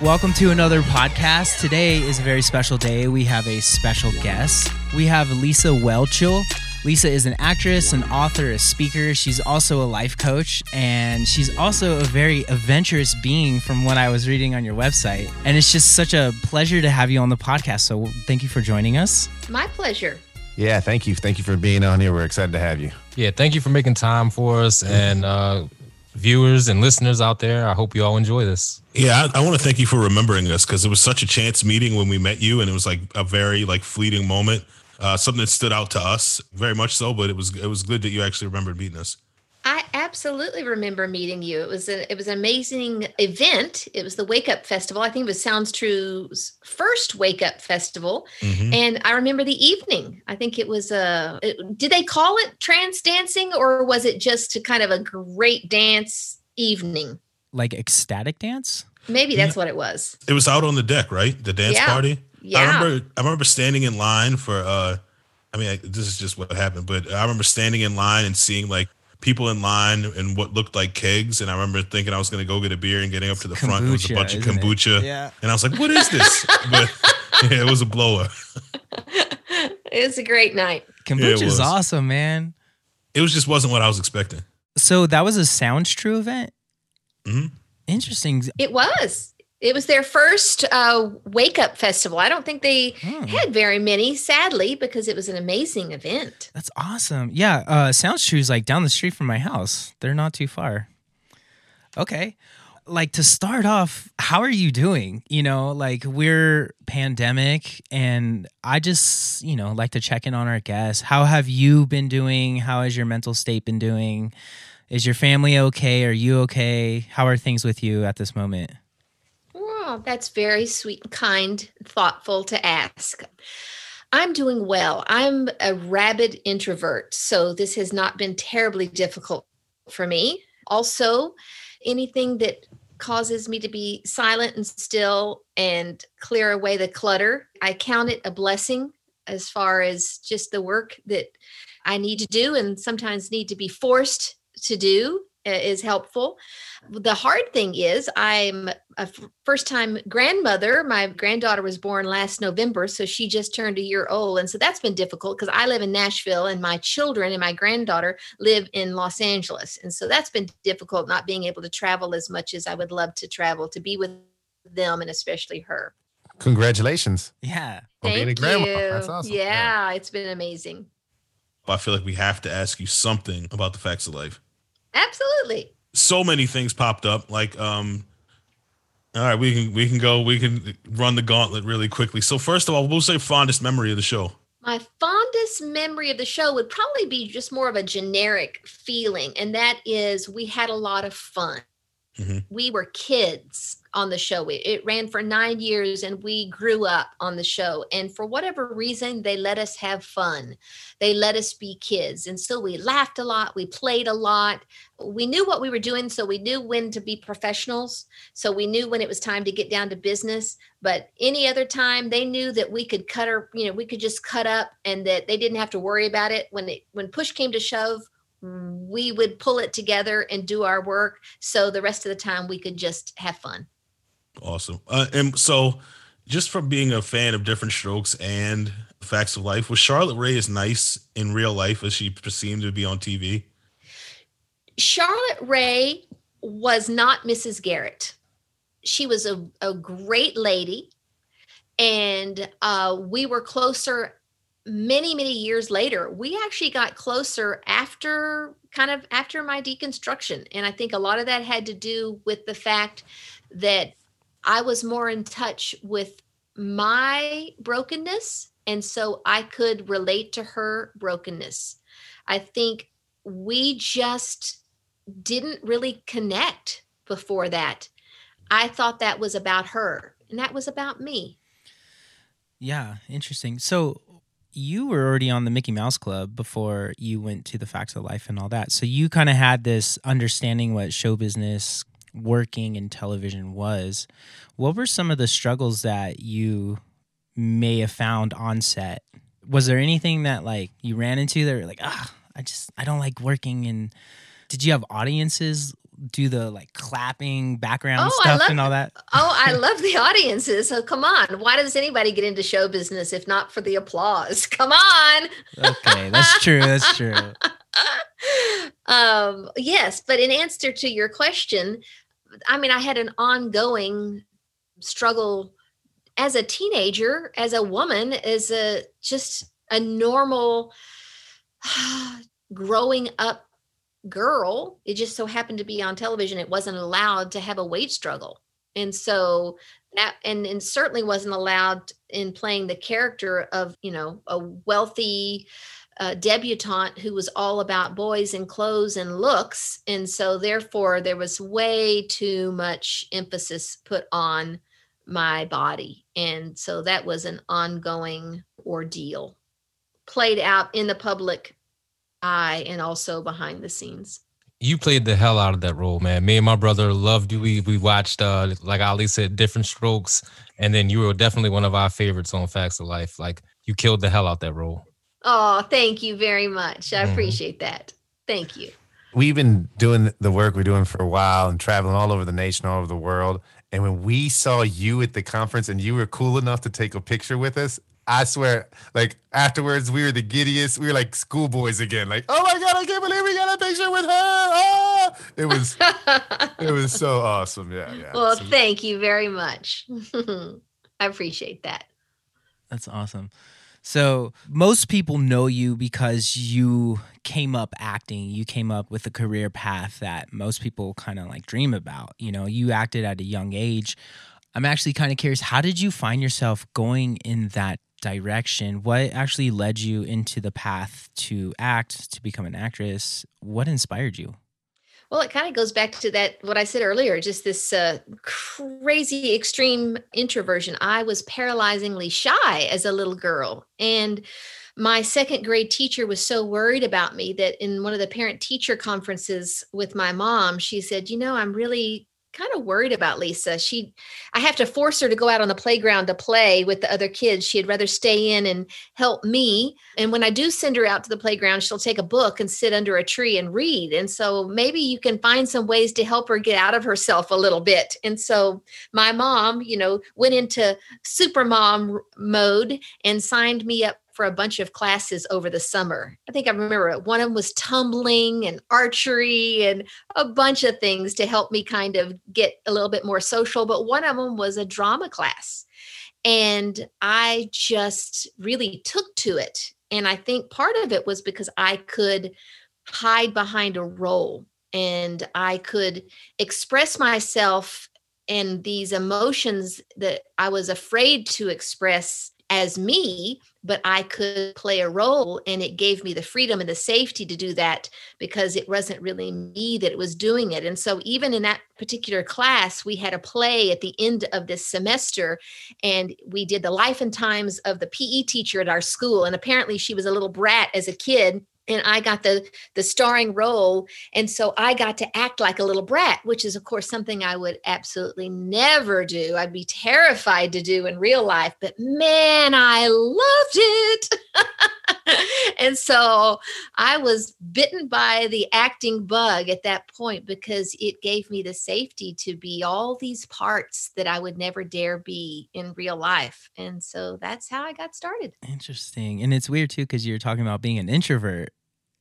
Welcome to another podcast. Today is a very special day. We have a special guest. We have Lisa Whelchel. Lisa is an actress, an author, a speaker. She's also a life coach, and she's also a very adventurous being from what I was reading on your website. And it's just such a pleasure to have you on the podcast. So thank you for joining us. My pleasure. Yeah, thank you. Thank you for being on here. We're excited to have you. Yeah, thank you for making time for us and uh, viewers and listeners out there. I hope you all enjoy this. Yeah, I, I want to thank you for remembering this because it was such a chance meeting when we met you, and it was like a very like fleeting moment, uh, something that stood out to us very much so. But it was it was good that you actually remembered meeting us. I absolutely remember meeting you. It was a, it was an amazing event. It was the Wake Up Festival. I think it was Sounds True's first Wake Up Festival, Mhm. and I remember the evening. I think it was a. it- did they call it trance dancing, or was it just a kind of a great dance evening? Like ecstatic dance? Maybe that's what it was. It was out on the deck, right? The dance Yeah. party. Yeah. I remember. I remember standing in line for. uh I mean, I, this is just what happened, but I remember standing in line and seeing like people in line and what looked like kegs, and I remember thinking I was going to go get a beer and getting up to the front. It was a bunch of isn't it? kombucha, Yeah. and I was like, "What is this?" but yeah, it was a blower. It was a great night. Kombucha is was. awesome, man. It was just wasn't what I was expecting. So that was a Sounds True event? Mhm. Interesting. It was. It was their first uh, Wake Up Festival. I don't think they Hmm. had very many, sadly, because it was an amazing event. That's awesome. Yeah, uh Sounds True is like down the street from my house. They're not too far. Okay. Like to start off, how are you doing? You know, like we're pandemic and I just, you know, like to check in on our guests. How have you been doing? How has your mental state been doing? Is your family okay? Are you okay? How are things with you at this moment? Well, that's very sweet kind, thoughtful to ask. I'm doing well. I'm a rabid introvert, so this has not been terribly difficult for me. Also, anything that causes me to be silent and still and clear away the clutter, I count it a blessing as far as just the work that I need to do and sometimes need to be forced to do uh, is helpful. The hard thing is, I'm a first time grandmother. My granddaughter was born last November, so she just turned a year old. And so that's been difficult because I live in Nashville and my children and my granddaughter live in Los Angeles. And so that's been difficult not being able to travel as much as I would love to travel to be with them and especially her. Congratulations. Yeah. On being a Thank grandma. you. That's awesome. Yeah, it's been amazing. I feel like we have to ask you something about the facts of life. Absolutely. So many things popped up. Like, um, all right, we can we can go. We can run the gauntlet really quickly. So first of all, we'll say fondest memory of the show. My fondest memory of the show would probably be just more of a generic feeling, and that is we had a lot of fun. Mhm. We were kids on the show. It, it ran for nine years, and we grew up on the show. And for whatever reason, they let us have fun. They let us be kids. And so we laughed a lot. We played a lot. We knew what we were doing. So we knew when to be professionals. So we knew when it was time to get down to business but any other time they knew that we could cut her you know we could just cut up and that they didn't have to worry about it when it when push came to shove we would pull it together and do our work so the rest of the time we could just have fun Awesome. Uh, and so, just from being a fan of Different Strokes and Facts of Life, was Charlotte Rae as nice in real life as she seemed to be on TV? charlotte rae was not mrs garrett she was a, a great lady and uh, we were closer many many years later we actually got closer after kind of after my deconstruction and i think a lot of that had to do with the fact that i was more in touch with my brokenness and so i could relate to her brokenness i think we just didn't really connect before that i thought that was about her and that was about me Yeah, interesting. So you were already on the Mickey Mouse Club before you went to the Facts of Life and all that. So you kind of had this understanding what show business, working in television was. What were some of the struggles that you may have found on set? Was there anything that like you ran into that were like, ah, I just I don't like working and did you have audiences do the like clapping background Oh, stuff love and all that? Oh, I love the audiences. So come on. Why does anybody get into show business if not for the applause? Come on. Okay, that's true. That's true. um, yes, but in answer to your question, I mean, I had an ongoing struggle as a teenager, as a woman, as a just a normal growing up girl. It just so happened to be on television. It wasn't allowed to have a weight struggle. And so that and, and certainly wasn't allowed in playing the character of, you know, a wealthy uh, debutante who was all about boys and clothes and looks. And so, therefore, there was way too much emphasis put on my body. And so that was an ongoing ordeal, played out in the public eye and also behind the scenes. You played the hell out of that role, man. Me and my brother loved you. We we watched, uh, like Ali said, different strokes, and then you were definitely one of our favorites on Facts of Life. Like you killed the hell out that role. Oh, thank you very much. I Mhm. appreciate that. Thank you. We've been doing the work we're doing for a while and traveling all over the nation, all over the world. And when we saw you at the conference and you were cool enough to take a picture with us, I swear, like afterwards, we were the giddiest. We were like schoolboys again. Like, oh my god, I can't believe we got a picture with her. Ah! It was, it was so awesome. Yeah, yeah. well, So- thank you very much. I appreciate that. That's awesome. So most people know you because you came up acting. You came up with a career path that most people kind of like dream about. You know, you acted at a young age. I'm actually kind of curious, how did you find yourself going in that direction? What actually led you into the path to act, to become an actress? What inspired you? Well, it kind of goes back to that what I said earlier, just this uh, crazy extreme introversion. I was paralyzingly shy as a little girl, and my second grade teacher was so worried about me that in one of the parent teacher conferences with my mom, she said, "You know, I'm really kind of worried about Lisa. She I have to force her to go out on the playground to play with the other kids. She'd rather stay in and help me. And when I do send her out to the playground, she'll take a book and sit under a tree and read. And so maybe you can find some ways to help her get out of herself a little bit. And so my mom, you know, went into super mom mode and signed me up for a bunch of classes over the summer. I think I remember it. one of them was tumbling and archery and a bunch of things to help me kind of get a little bit more social. But one of them was a drama class. And I just really took to it. And I think part of it was because I could hide behind a role and I could express myself and these emotions that I was afraid to express as me, but I could play a role and it gave me the freedom and the safety to do that because it wasn't really me that was doing it. And so, even in that particular class, we had a play at the end of this semester and we did the life and times of the PE teacher at our school. And apparently, she was a little brat as a kid and I got the the starring role and so I got to act like a little brat which is of course something I would absolutely never do. I'd be terrified to do in real life but man I loved it. And so I was bitten by the acting bug at that point because it gave me the safety to be all these parts that I would never dare be in real life. And so that's how I got started. Interesting. And it's weird too because you're talking about being an introvert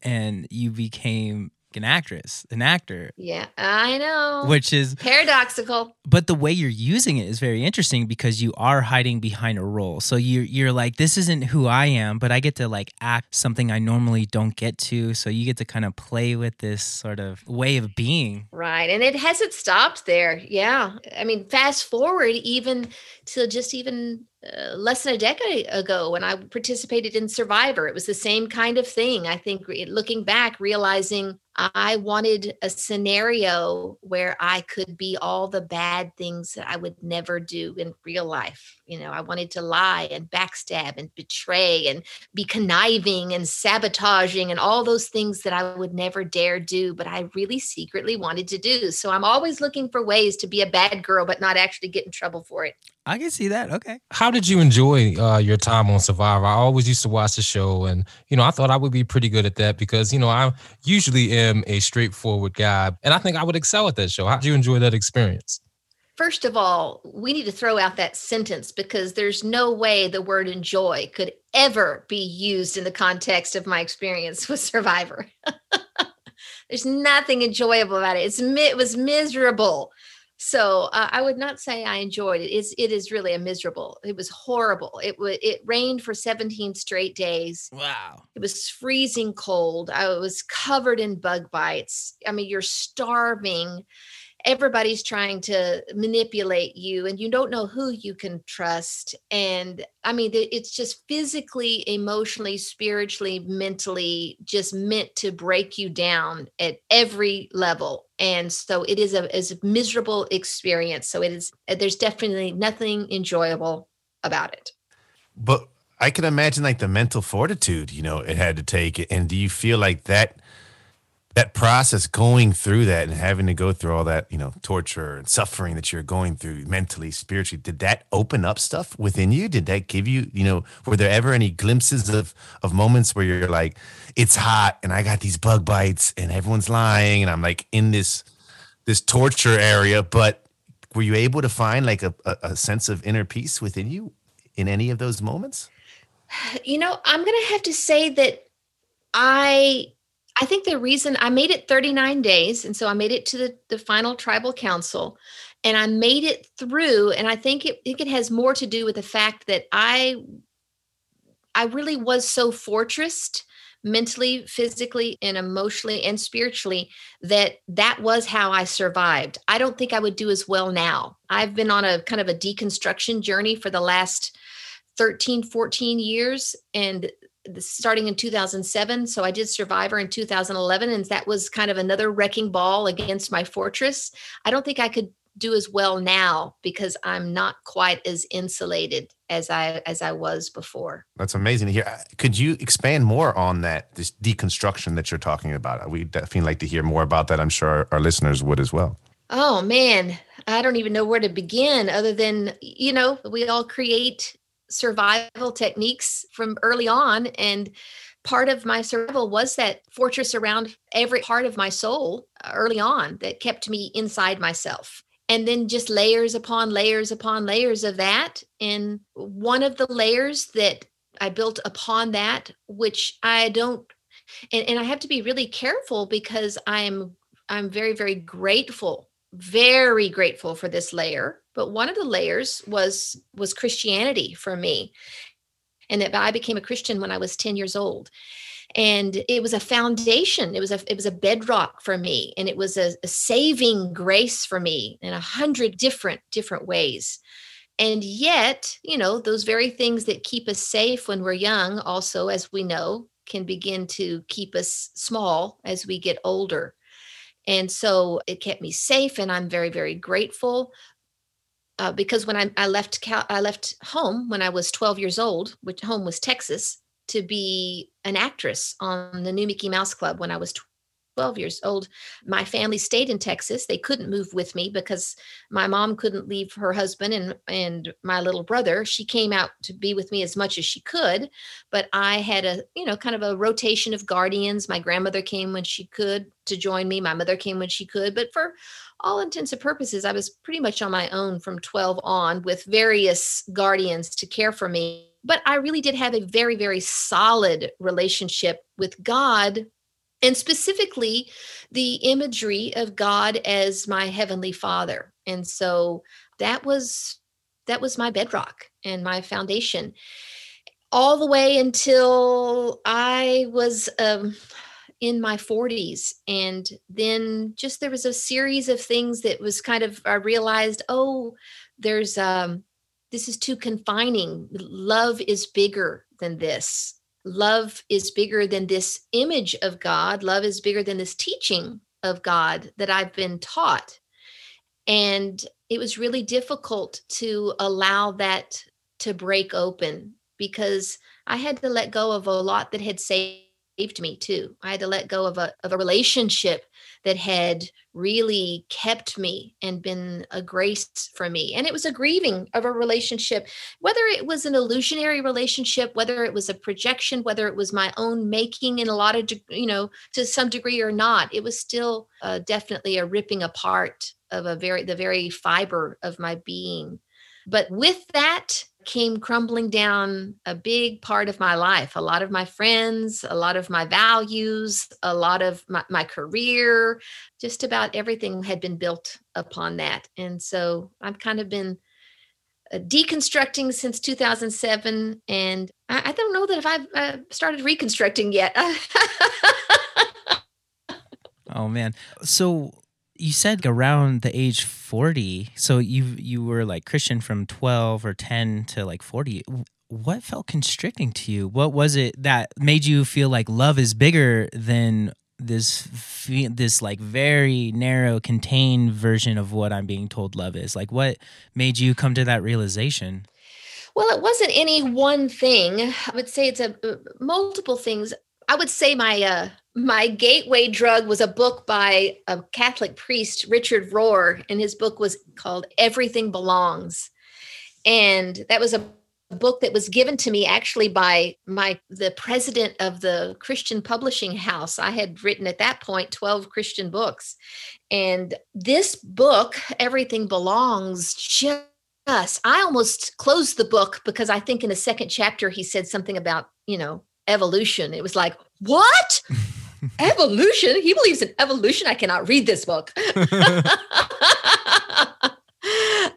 and you became an actress, an actor, yeah I know which is paradoxical but the way you're using it is very interesting because you are hiding behind a role. So you're you're like, this isn't who I am, but I get to like act something I normally don't get to. So you get to kind of play with this sort of way of being. Right. And it hasn't stopped there. Yeah. I mean, fast forward even to just even uh, less than a decade ago when I participated in Survivor. It was the same kind of thing. I think re- looking back, realizing I wanted a scenario where I could be all the bad things that I would never do in real life. You know, I wanted to lie and backstab and betray and be conniving and sabotaging and all those things that I would never dare do, but I really secretly wanted to do. So I'm always looking for ways to be a bad girl, but not actually get in trouble for it. I can see that. Okay. How did you enjoy uh, your time on Survivor? I always used to watch the show, and you know, I thought I would be pretty good at that because you know I usually am a straightforward guy, and I think I would excel at that show. How did you enjoy that experience? First of all, we need to throw out that sentence because there's no way the word enjoy could ever be used in the context of my experience with Survivor. there's nothing enjoyable about it. It's it was miserable. So uh, I would not say I enjoyed it. It's, it is really a miserable. It was horrible. It was it rained for 17 straight days. Wow. It was freezing cold. I was covered in bug bites. I mean, you're starving everybody's trying to manipulate you and you don't know who you can trust. And i mean it's just physically emotionally spiritually mentally just meant to break you down at every level. And so it is a, is a miserable experience. So it is there's definitely nothing enjoyable about it. But i can imagine like the mental fortitude you know it had to take and do you feel like that that process going through that and having to go through all that you know torture and suffering that you're going through mentally spiritually did that open up stuff within you? Did that give you you know were there ever any glimpses of of moments where you're like it's hot and i got these bug bites and everyone's lying and i'm like in this this torture area but were you able to find like a, a, a sense of inner peace within you in any of those moments? You know i'm gonna have to say that i I think the reason I made it 39 days, and so I made it to the, the final tribal council, and I made it through. And I think it, think it has more to do with the fact that I I really was so fortressed mentally, physically, and emotionally and spiritually that that was how I survived. I don't think I would do as well now. I've been on a kind of a deconstruction journey for the last 13, 14 years. And starting in 2007. So I did Survivor in 2011, and that was kind of another wrecking ball against my fortress. I don't think I could do as well now because I'm not quite as insulated as I as I was before. That's amazing to hear. Could you expand more on that this deconstruction that you're talking about? We definitely like to hear more about that. I'm sure our, our listeners would as well. Oh man, I don't even know where to begin other than you know, we all create survival techniques from early on and part of my survival was that fortress around every part of my soul uh, early on that kept me inside myself. And then just layers upon layers upon layers of that. And one of the layers that i built upon that which i don't and, and i have to be really careful because i'm i'm very very grateful very grateful for this layer but one of the layers was was christianity for me and that i became a christian when i was 10 years old and it was a foundation it was a it was a bedrock for me and it was a, a saving grace for me in a hundred different different ways and yet you know those very things that keep us safe when we're young also as we know can begin to keep us small as we get older and so it kept me safe, and I'm very, very grateful. Uh, because when I, I left Cal, I left home when I was 12 years old, which home was Texas, to be an actress on the New Mickey Mouse Club when I was 12 years old. My family stayed in Texas. They couldn't move with me because my mom couldn't leave her husband and and my little brother. She came out to be with me as much as she could, but I had a, you know, kind of a rotation of guardians. My grandmother came when she could to join me. My mother came when she could, but for all intents and purposes, I was pretty much on my own from 12 on with various guardians to care for me. But I really did have a very, very solid relationship with God and specifically the imagery of God as my heavenly father. And so that was that was my bedrock and my foundation all the way until I was um, in my 40s. And then just there was a series of things that was kind of, I realized, oh, there's, um, this is too confining. Love is bigger than this love is bigger than this image of God. Love is bigger than this teaching of God that I've been taught. And it was really difficult to allow that to break open because I had to let go of a lot that had saved me too. I had to let go of a of a relationship that had really kept me and been a grace for me. And it was a grieving of a relationship, whether it was an illusionary relationship, whether it was a projection, whether it was my own making in a lot of, you know, to some degree or not. It was still uh, definitely a ripping apart of a very the very fiber of my being. But with that came crumbling down a big part of my life a lot of my friends a lot of my values a lot of my, my career just about everything had been built upon that. And so i've kind of been uh, deconstructing since 2007 and I, I, don't know that if i've uh, started reconstructing yet. Oh man. So you said around the age 40 so you you were like christian from 12 or 10 to like 40 what felt constricting to you? What was it that made you feel like love is bigger than this this like very narrow contained version of what i'm being told love is? Like what made you come to that realization? Well it wasn't any one thing. I would say it's a uh, multiple things. I would say my uh my gateway drug was a book by a Catholic priest, Richard Rohr, and his book was called Everything Belongs. And that was a book that was given to me actually by my the president of the Christian publishing house. I had written at that point 12 Christian books. And this book, Everything Belongs, just I almost closed the book because I think in the second chapter he said something about, you know, evolution. It was like, what? evolution? He believes in evolution. I cannot read this book.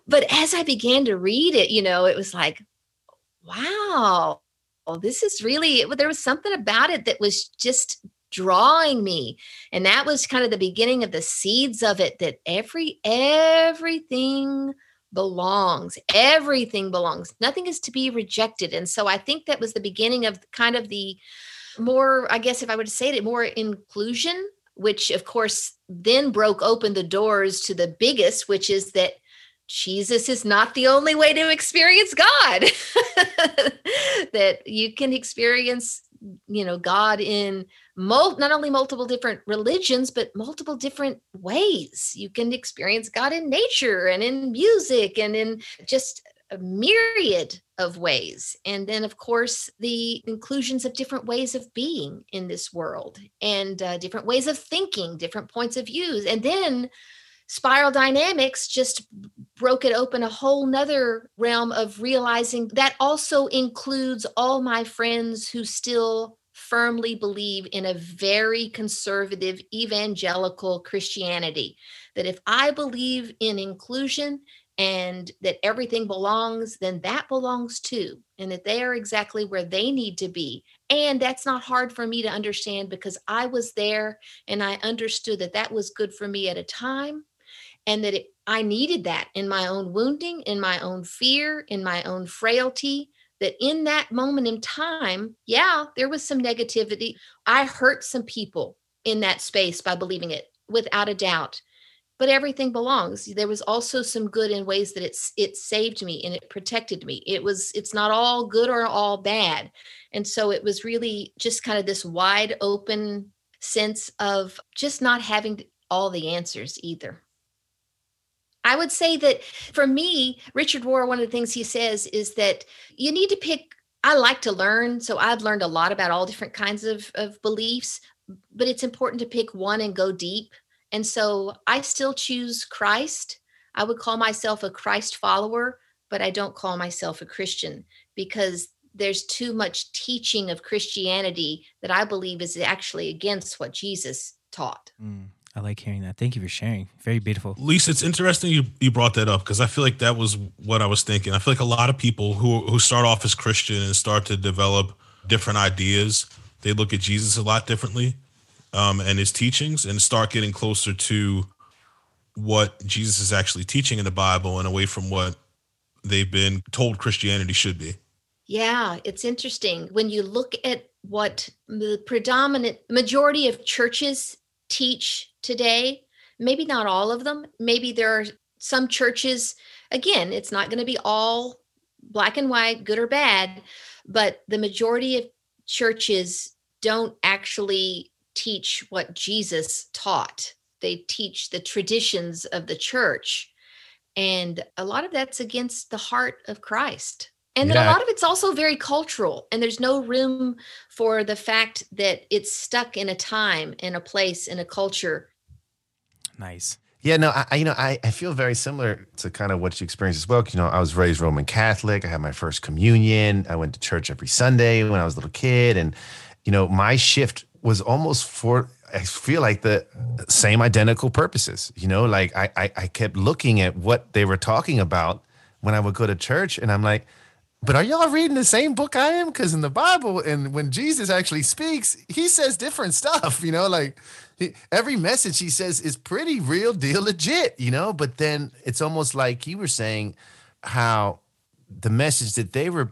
but as I began to read it, you know, it was like, wow, this is really, there was something about it that was just drawing me and that was kind of the beginning of the seeds of it that every everything belongs everything belongs nothing is to be rejected and so i think that was the beginning of kind of the more, I guess, if I were to say it, more inclusion, which of course then broke open the doors to the biggest, which is that Jesus is not the only way to experience God. that you can experience, you know, God in mul- not only multiple different religions, but multiple different ways. You can experience God in nature and in music and in just a myriad of ways. And then, of course, the inclusions of different ways of being in this world and uh, different ways of thinking, different points of views. And then spiral dynamics just broke it open a whole nother realm of realizing that also includes all my friends who still firmly believe in a very conservative evangelical Christianity. That if I believe in inclusion and that everything belongs, then that belongs too, and that they are exactly where they need to be. And that's not hard for me to understand because I was there and I understood that that was good for me at a time and that it, I needed that in my own wounding, in my own fear, in my own frailty. That in that moment in time, yeah, there was some negativity. I hurt some people in that space by believing it without a doubt but everything belongs. There was also some good in ways that it's it saved me and it protected me. It was it's not all good or all bad. And so it was really just kind of this wide open sense of just not having all the answers either. I would say that for me richard rohr one of the things he says is that you need to pick i like to learn so i've learned a lot about all different kinds of, of beliefs but it's important to pick one and go deep and so I still choose Christ. I would call myself a Christ follower, but I don't call myself a Christian because there's too much teaching of Christianity that I believe is actually against what Jesus taught. Mm, I like hearing that. Thank you for sharing. Very beautiful. Lisa, it's interesting you, you brought that up because I feel like that was what I was thinking. I feel like a lot of people who, who start off as Christian and start to develop different ideas, they look at Jesus a lot differently um, and his teachings and start getting closer to what Jesus is actually teaching in the Bible and away from what they've been told Christianity should be. Yeah, it's interesting when you look at what the predominant majority of churches teach today. Maybe not all of them. Maybe there are some churches, again, it's not going to be all black and white, good or bad, but the majority of churches don't actually teach what Jesus taught. They teach the traditions of the church. And a lot of that's against the heart of Christ. And then a lot of it's also very cultural. And there's no room for the fact that it's stuck in a time, in a place, in a culture. Nice. Yeah, no, I, I- you know, I, I feel very similar to kind of what you experienced as well. You know, I was raised Roman Catholic. I had my first communion. I went to church every Sunday when I was a little kid, and you know, my shift was almost for I feel like the same identical purposes. You know, like I I, I kept looking at what they were talking about when I would go to church, and I'm like. But are y'all reading the same book I am? Because in the Bible, and when Jesus actually speaks, he says different stuff, you know, like he, every message he says is pretty real deal legit, you know. But then it's almost like you were saying how the message that they were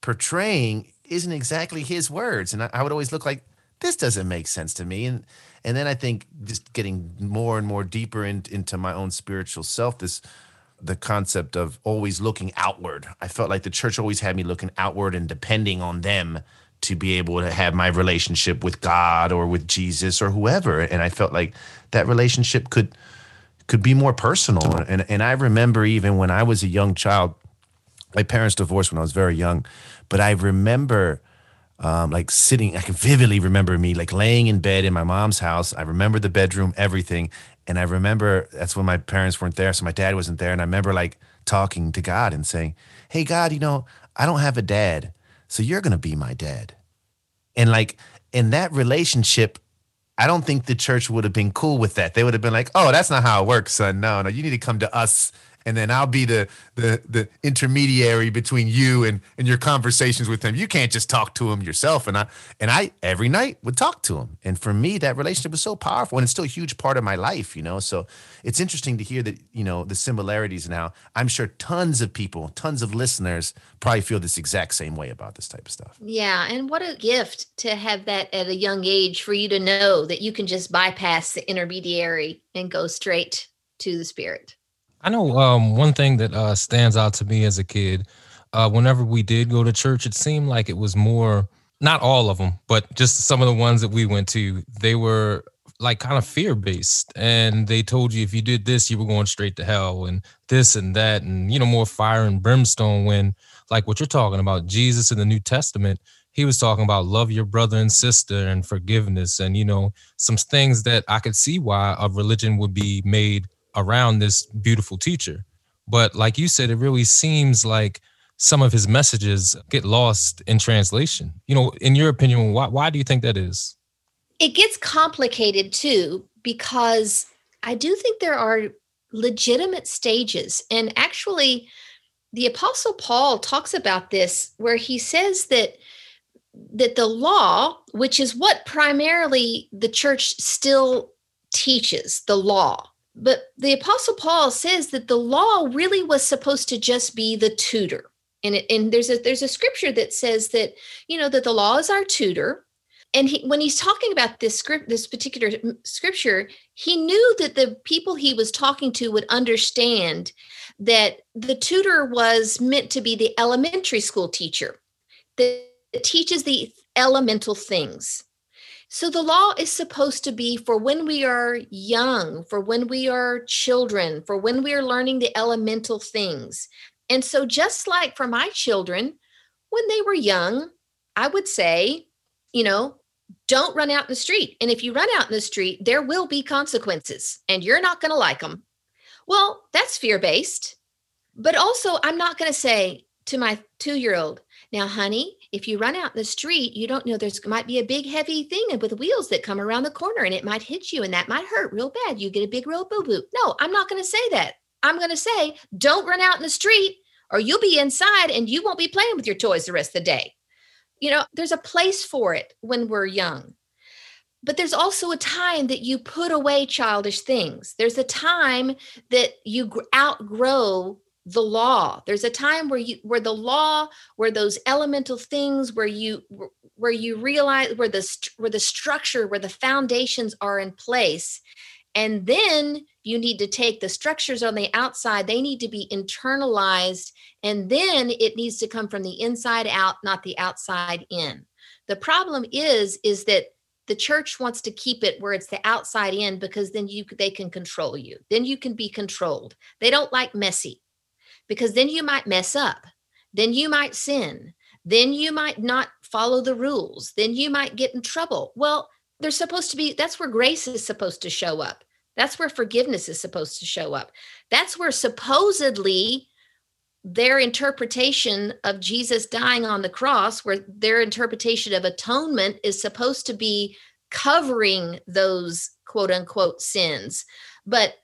portraying isn't exactly his words. And I, I would always look like, this doesn't make sense to me. And and then I think just getting more and more deeper in, into my own spiritual self, this the concept of always looking outward. I felt like the church always had me looking outward and depending on them to be able to have my relationship with God or with Jesus or whoever. And I felt like that relationship could could be more personal. And and I remember even when I was a young child, my parents divorced when I was very young, but I remember um, like sitting, I can vividly remember me like laying in bed in my mom's house. I remember the bedroom, everything. And I remember that's when my parents weren't there. So my dad wasn't there. And I remember like talking to God and saying, Hey, God, you know, I don't have a dad. So you're going to be my dad. And like in that relationship, I don't think the church would have been cool with that. They would have been like, "Oh, that's not how it works, son. No, no, you need to come to us, and then I'll be the the the intermediary between you and and your conversations with him. You can't just talk to him yourself." And I and I every night would talk to him, and for me, that relationship was so powerful, and it's still a huge part of my life, you know. So it's interesting to hear that you know the similarities now. I'm sure tons of people, tons of listeners, probably feel this exact same way about this type of stuff. Yeah. And what a gift to have that at a young age for you to know that you can just bypass the intermediary and go straight to the spirit. I know um, one thing that uh, stands out to me as a kid. Uh, whenever we did go to church, it seemed like it was more, not all of them, but just some of the ones that we went to, they were like kind of fear based. And they told you if you did this, you were going straight to hell and this and that, and, you know, more fire and brimstone. When, like what you're talking about, Jesus in the New Testament, he was talking about love your brother and sister and forgiveness and, you know, some things that I could see why a religion would be made around this beautiful teacher. But like you said, it really seems like some of his messages get lost in translation. You know, in your opinion, why why do you think that is? It gets complicated too, because I do think there are legitimate stages. And actually, the Apostle Paul talks about this where he says that that the law which is what primarily the church still teaches the law but the apostle paul says that the law really was supposed to just be the tutor. And it, and there's a there's a scripture that says that you know that the law is our tutor. And he, when he's talking about this script this particular mm, scripture he knew that the people he was talking to would understand that the tutor was meant to be the elementary school teacher that teaches the elemental things so the law is supposed to be for when we are young, for when we are children, for when we are learning the elemental things. And so, just like for my children, when they were young, I would say, you know, don't run out in the street. And if you run out in the street, there will be consequences and you're not going to like them. Well, that's fear based. But also, I'm not going to say to my two year old, now, honey, if you run out in the street, you don't know there's might be a big heavy thing with wheels that come around the corner and it might hit you and that might hurt real bad. You get a big real boo boo. No, I'm not going to say that. I'm going to say, don't run out in the street or you'll be inside and you won't be playing with your toys the rest of the day. You know, there's a place for it when we're young. But there's also a time that you put away childish things. There's a time that you outgrow the law. There's a time where you where the law where those elemental things where you where you realize where the where the structure where the foundations are in place. And then you need to take the structures on the outside. They need to be internalized and then it needs to come from the inside out not the outside in. The problem is, is that the church wants to keep it where it's the outside in because then you they can control you. Then you can be controlled. They don't like messy because then you might mess up. Then you might sin. Then you might not follow the rules. Then you might get in trouble. Well, they're supposed to be that's where grace is supposed to show up. That's where forgiveness is supposed to show up. That's where supposedly their interpretation of Jesus dying on the cross, where their interpretation of atonement is supposed to be covering those quote unquote sins. But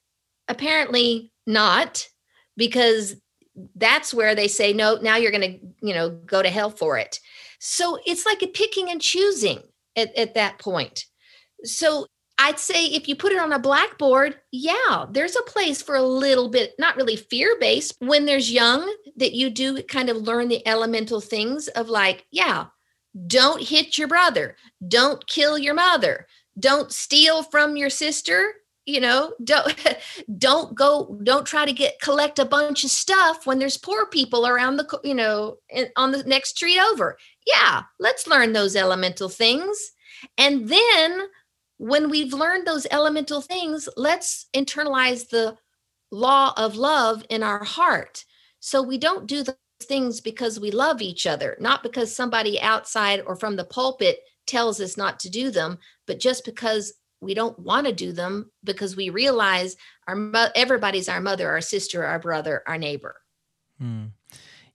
apparently not, because that's where they say, no, now you're going to, you know, go to hell for it. So it's like a picking and choosing at, at that point. So I'd say if you put it on a blackboard, yeah, there's a place for a little bit, not really fear based when there's young, that you do kind of learn the elemental things of like, yeah, don't hit your brother, don't kill your mother, don't steal from your sister, you know don't don't go don't try to get collect a bunch of stuff when there's poor people around the you know on the next street over yeah let's learn those elemental things and then when we've learned those elemental things, let's internalize the law of love in our heart. So we don't do those things because we love each other, not because somebody outside or from the pulpit tells us not to do them, but just because we don't want to do them because we realize our everybody's our mother, our sister, our brother, our neighbor. Hmm.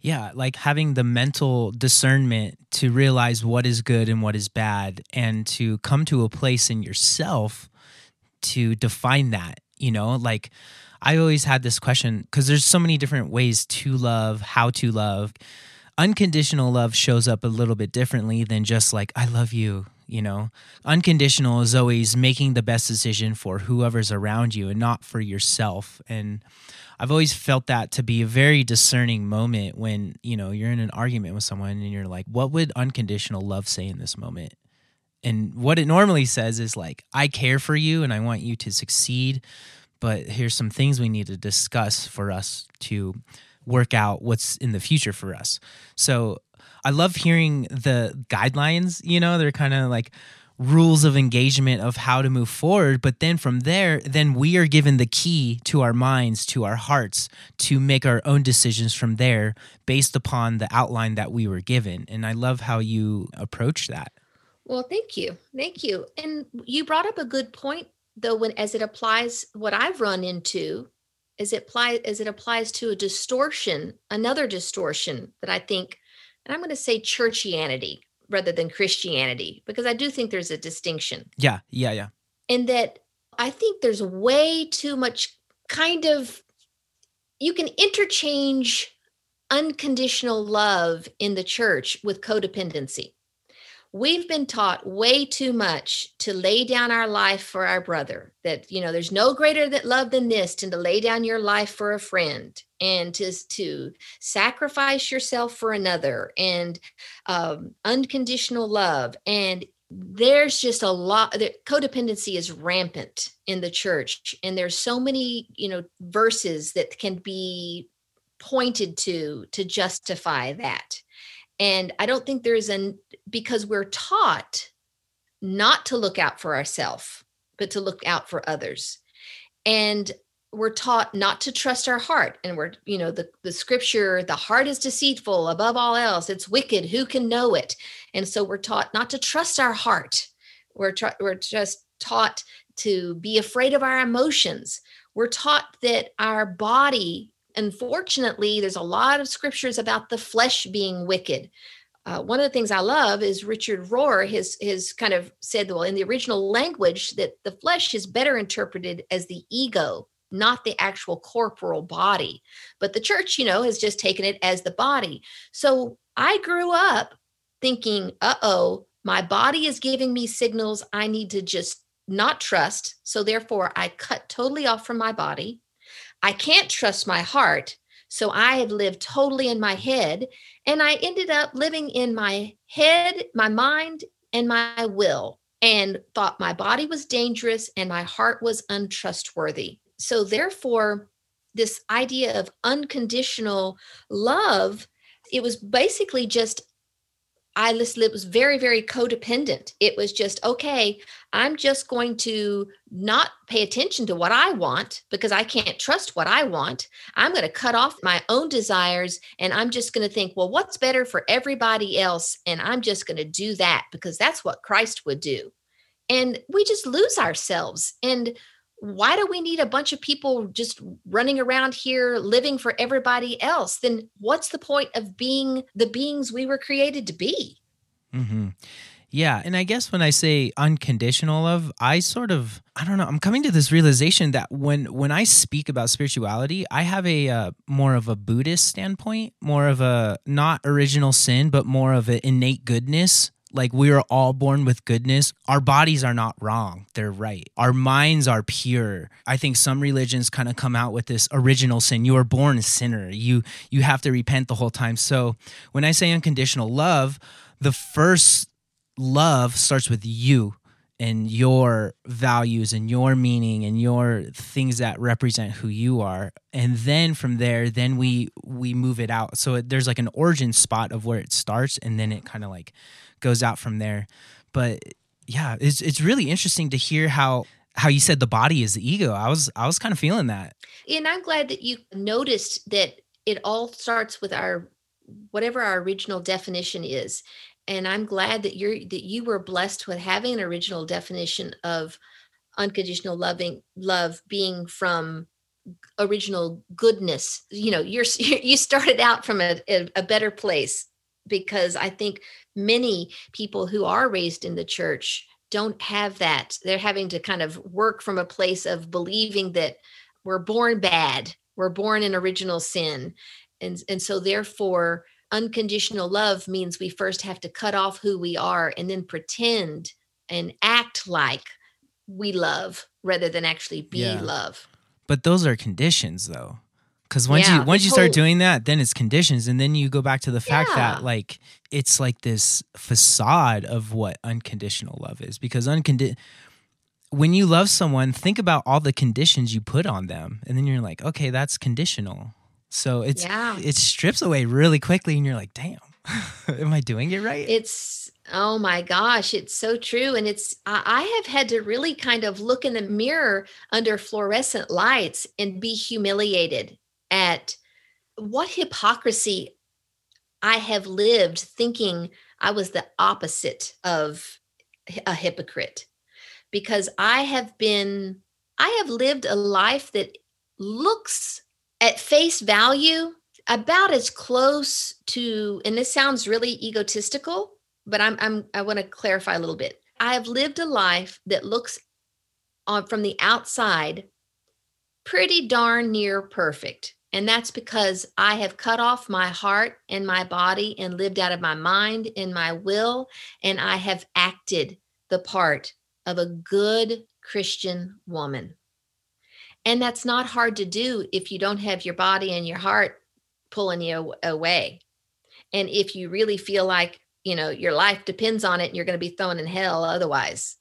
Yeah like having the mental discernment to realize what is good and what is bad and to come to a place in yourself to define that you know? Like i always had this question because there's so many different ways to love how to love. Unconditional love shows up a little bit differently than just like i love you you know unconditional is always making the best decision for whoever's around you and not for yourself and I've always felt that to be a very discerning moment when, you know, you're in an argument with someone and you're like, what would unconditional love say in this moment? And what it normally says is like, I care for you and I want you to succeed, but here's some things we need to discuss for us to work out what's in the future for us. So I love hearing the guidelines, you know, they're kind of like, rules of engagement of how to move forward but then from there then we are given the key to our minds to our hearts to make our own decisions from there based upon the outline that we were given and i love how you approach that. Well thank you. Thank you. And you brought up a good point though when as it applies what i've run into as it applies as it applies to a distortion another distortion that i think and i'm going to say churchianity rather than Christianity, because I do think there's a distinction. Yeah, yeah, yeah. And that I think there's way too much kind of, you can interchange unconditional love in the church with codependency. We've been taught way too much to lay down our life for our brother. That, you know, there's no greater that love than this than to lay down your life for a friend and to, to sacrifice yourself for another and um, unconditional love and there's just a lot codependency is rampant in the church and there's so many you know verses that can be pointed to to justify that and i don't think there's an because we're taught not to look out for ourselves but to look out for others. And we're taught not to trust our heart. And we're you know the the scripture the heart is deceitful above all else. It's wicked. Who can know it? And so we're taught not to trust our heart. We're tra- we're just taught to be afraid of our emotions. We're taught that our body unfortunately there's a lot of scriptures about the flesh being wicked uh, one of the things I love is Richard Rohr has his kind of said, well, in the original language, that the flesh is better interpreted as the ego not the actual corporal body. But the church, you know, has just taken it as the body. So I grew up thinking, uh oh, my body is giving me signals I need to just not trust. So therefore, I cut totally off from my body. I can't trust my heart. So I had lived totally in my head. And I ended up living in my head, my mind, and my will, and thought my body was dangerous and my heart was untrustworthy so therefore this idea of unconditional love it was basically just I listened, it was very, very codependent. It was just, okay, I'm just going to not pay attention to what I want because I can't trust what I want. I'm going to cut off my own desires and I'm just going to think, well, what's better for everybody else? And I'm just going to do that because that's what Christ would do. And we just lose ourselves. And why do we need a bunch of people just running around here living for everybody else? Then what's the point of being the beings we were created to be? Mm-hmm. Yeah, and I guess when I say unconditional love, I sort of I don't know. I'm coming to this realization that when when I speak about spirituality, I have a uh, more of a Buddhist standpoint, more of a not original sin, but more of an innate goodness like we are all born with goodness. Our bodies are not wrong. They're right. Our minds are pure. I think some religions kind of come out with this original sin. You are born a sinner. You you have to repent the whole time. So when I say unconditional love, the first love starts with you and your values and your meaning and your things that represent who you are and then from there then we we move it out so it, there's like an origin spot of where it starts and then it kind of like goes out from there. But yeah it's it's really interesting to hear how how you said the body is the ego. I was i was kind of feeling that. And i'm glad that you noticed that it all starts with our whatever our original definition is. And i'm glad that you're that you were blessed with having an original definition of unconditional loving love being from original goodness. You know you're you started out from a, a better place because i think many people who are raised in the church don't have that they're having to kind of work from a place of believing that we're born bad we're born in original sin and and so therefore unconditional love means we first have to cut off who we are and then pretend and act like we love rather than actually be yeah. love. But those are conditions though. Cuz once yeah, you once you start doing that, then it's conditions and then you go back to the fact yeah. that like it's like this facade of what unconditional love is because unconditional when you love someone, think about all the conditions you put on them and then you're like, okay, that's conditional. So it's yeah. it strips away really quickly, and you're like, damn, am I doing it right? It's oh my gosh, it's so true. And it's I have had to really kind of look in the mirror under fluorescent lights and be humiliated at what hypocrisy I have lived thinking I was the opposite of a hypocrite because I have been I have lived a life that looks at face value, about as close to, and this sounds really egotistical, but I'm, I'm I want to clarify a little bit. I have lived a life that looks on from the outside pretty darn near perfect. And that's because I have cut off my heart and my body and lived out of my mind and my will. And I have acted the part of a good Christian woman. And that's not hard to do if you don't have your body and your heart pulling you away. And if you really feel like, you know, your life depends on it and you're going to be thrown in hell otherwise.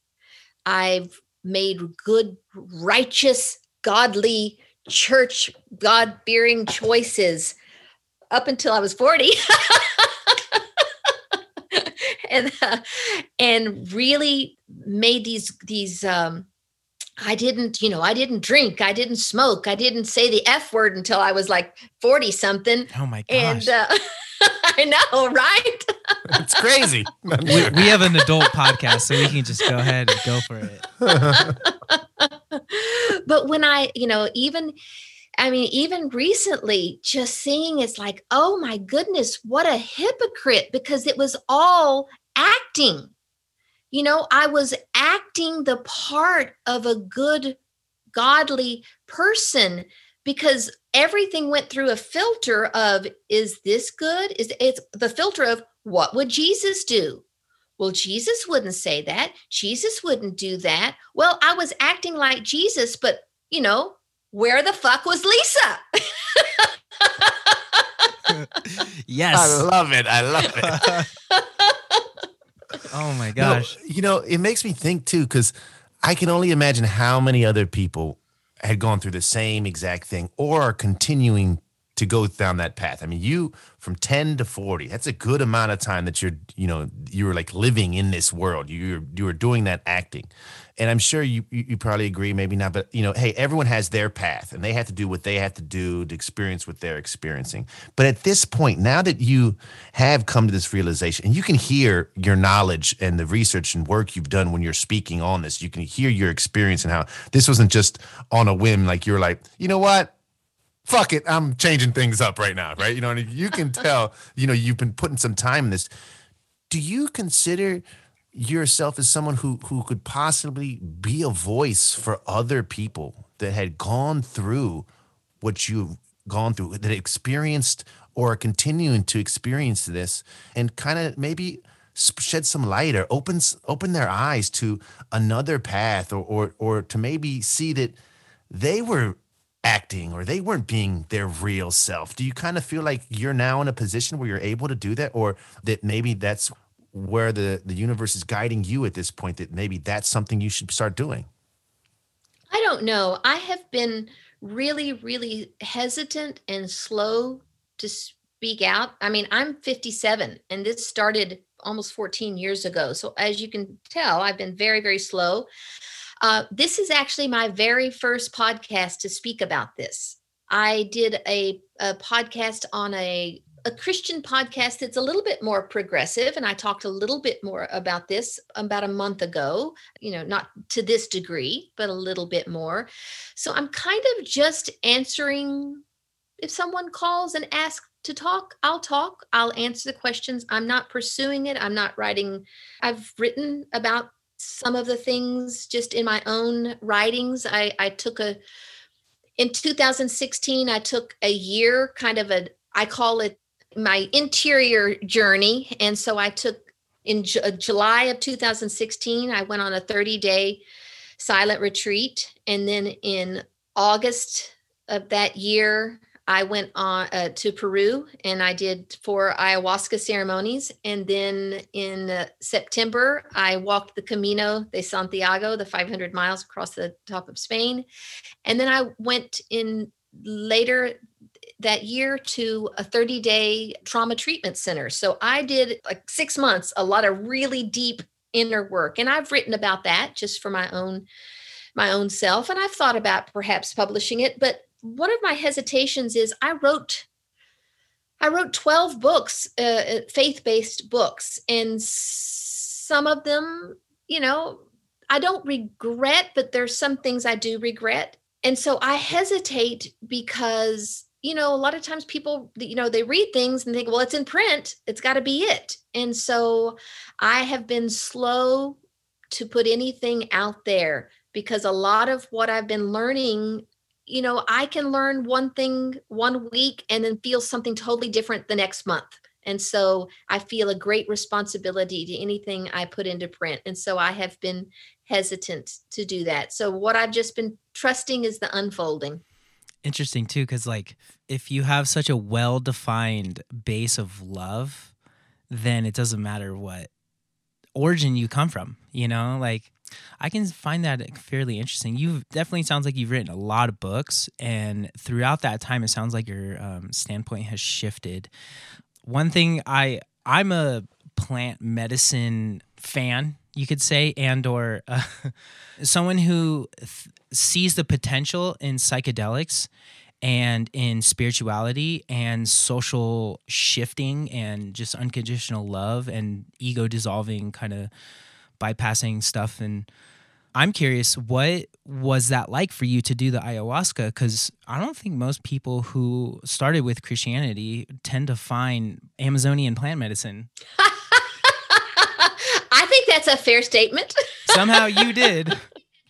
I've made good, righteous, godly, church, God fearing choices up until I was 40. and uh, and really made these these um I didn't, you know, I didn't drink, I didn't smoke, I didn't say the F word until I was like 40 something. Oh my gosh. And uh, I know, right? it's crazy. we, we, have an adult podcast, so we can just go ahead and go for it. but when I, you know, even, I mean, even recently, just seeing it's like, oh my goodness, what a hypocrite because it was all acting you know, I was acting the part of a good, godly person because everything went through a filter of is this good? Is it's the filter of what would Jesus do? Well, Jesus wouldn't say that. Jesus wouldn't do that. Well, I was acting like Jesus, but you know, where the fuck was Lisa? yes. I love it. I love it. Oh my gosh. No, you know, it makes me think too, because I can only imagine how many other people had gone through the same exact thing or are continuing to go down that path. I mean, you from 10 to 40, that's a good amount of time that you're, you know, you were like living in this world. You're you were doing that acting. And I'm sure you you probably agree, maybe not, but you know, hey, everyone has their path and they have to do what they have to do to experience what they're experiencing. But at this point, now that you have come to this realization and you can hear your knowledge and the research and work you've done when you're speaking on this, you can hear your experience and how this wasn't just on a whim, like you're like, you know what? Fuck it, I'm changing things up right now, right? You know, and you can tell, you know, you've been putting some time in this. Do you consider yourself as someone who who could possibly be a voice for other people that had gone through what you've gone through, that experienced or are continuing to experience this, and kind of maybe shed some light or opens open their eyes to another path, or or or to maybe see that they were acting or they weren't being their real self. Do you kind of feel like you're now in a position where you're able to do that or that maybe that's where the the universe is guiding you at this point that maybe that's something you should start doing? I don't know. I have been really really hesitant and slow to speak out. I mean, I'm 57 and this started almost 14 years ago. So as you can tell, I've been very very slow. Uh, this is actually my very first podcast to speak about this. I did a, a podcast on a a Christian podcast that's a little bit more progressive. And I talked a little bit more about this about a month ago, you know, not to this degree, but a little bit more. So I'm kind of just answering if someone calls and asks to talk, I'll talk. I'll answer the questions. I'm not pursuing it. I'm not writing. I've written about some of the things just in my own writings. I, I took a, in 2016, I took a year kind of a, I call it my interior journey. And so I took in J- uh, July of 2016, I went on a 30 day silent retreat. And then in August of that year, I went on uh, to Peru and I did four ayahuasca ceremonies. And then in uh, September, I walked the Camino de Santiago, the 500 miles across the top of Spain. And then I went in later that year to a 30 day trauma treatment center. So I did like six months, a lot of really deep inner work. And I've written about that just for my own my own self and I've thought about perhaps publishing it but one of my hesitations is I wrote I wrote 12 books, uh, uh faith-based books, and some of them, you know, I don't regret, but there's some things I do regret. And so I hesitate because, you know, a lot of times people, you know, they read things and think, well, it's in print, it's got to be it. And so I have been slow to put anything out there because a lot of what I've been learning you know, I can learn one thing one week and then feel something totally different the next month. And so I feel a great responsibility to anything I put into print. And so I have been hesitant to do that. So what I've just been trusting is the unfolding. Interesting too, because like if you have such a well defined base of love, then it doesn't matter what origin you come from, you know? Like I can find that fairly interesting. You definitely sounds like you've written a lot of books, and throughout that time, it sounds like your um, standpoint has shifted. One thing I I'm a plant medicine fan, you could say, and or uh, someone who th- sees the potential in psychedelics and in spirituality and social shifting and just unconditional love and ego dissolving kind of bypassing stuff and i'm curious what was that like for you to do the ayahuasca? Because i don't think most people who started with christianity tend to find amazonian plant medicine. I think that's a fair statement. Somehow you did.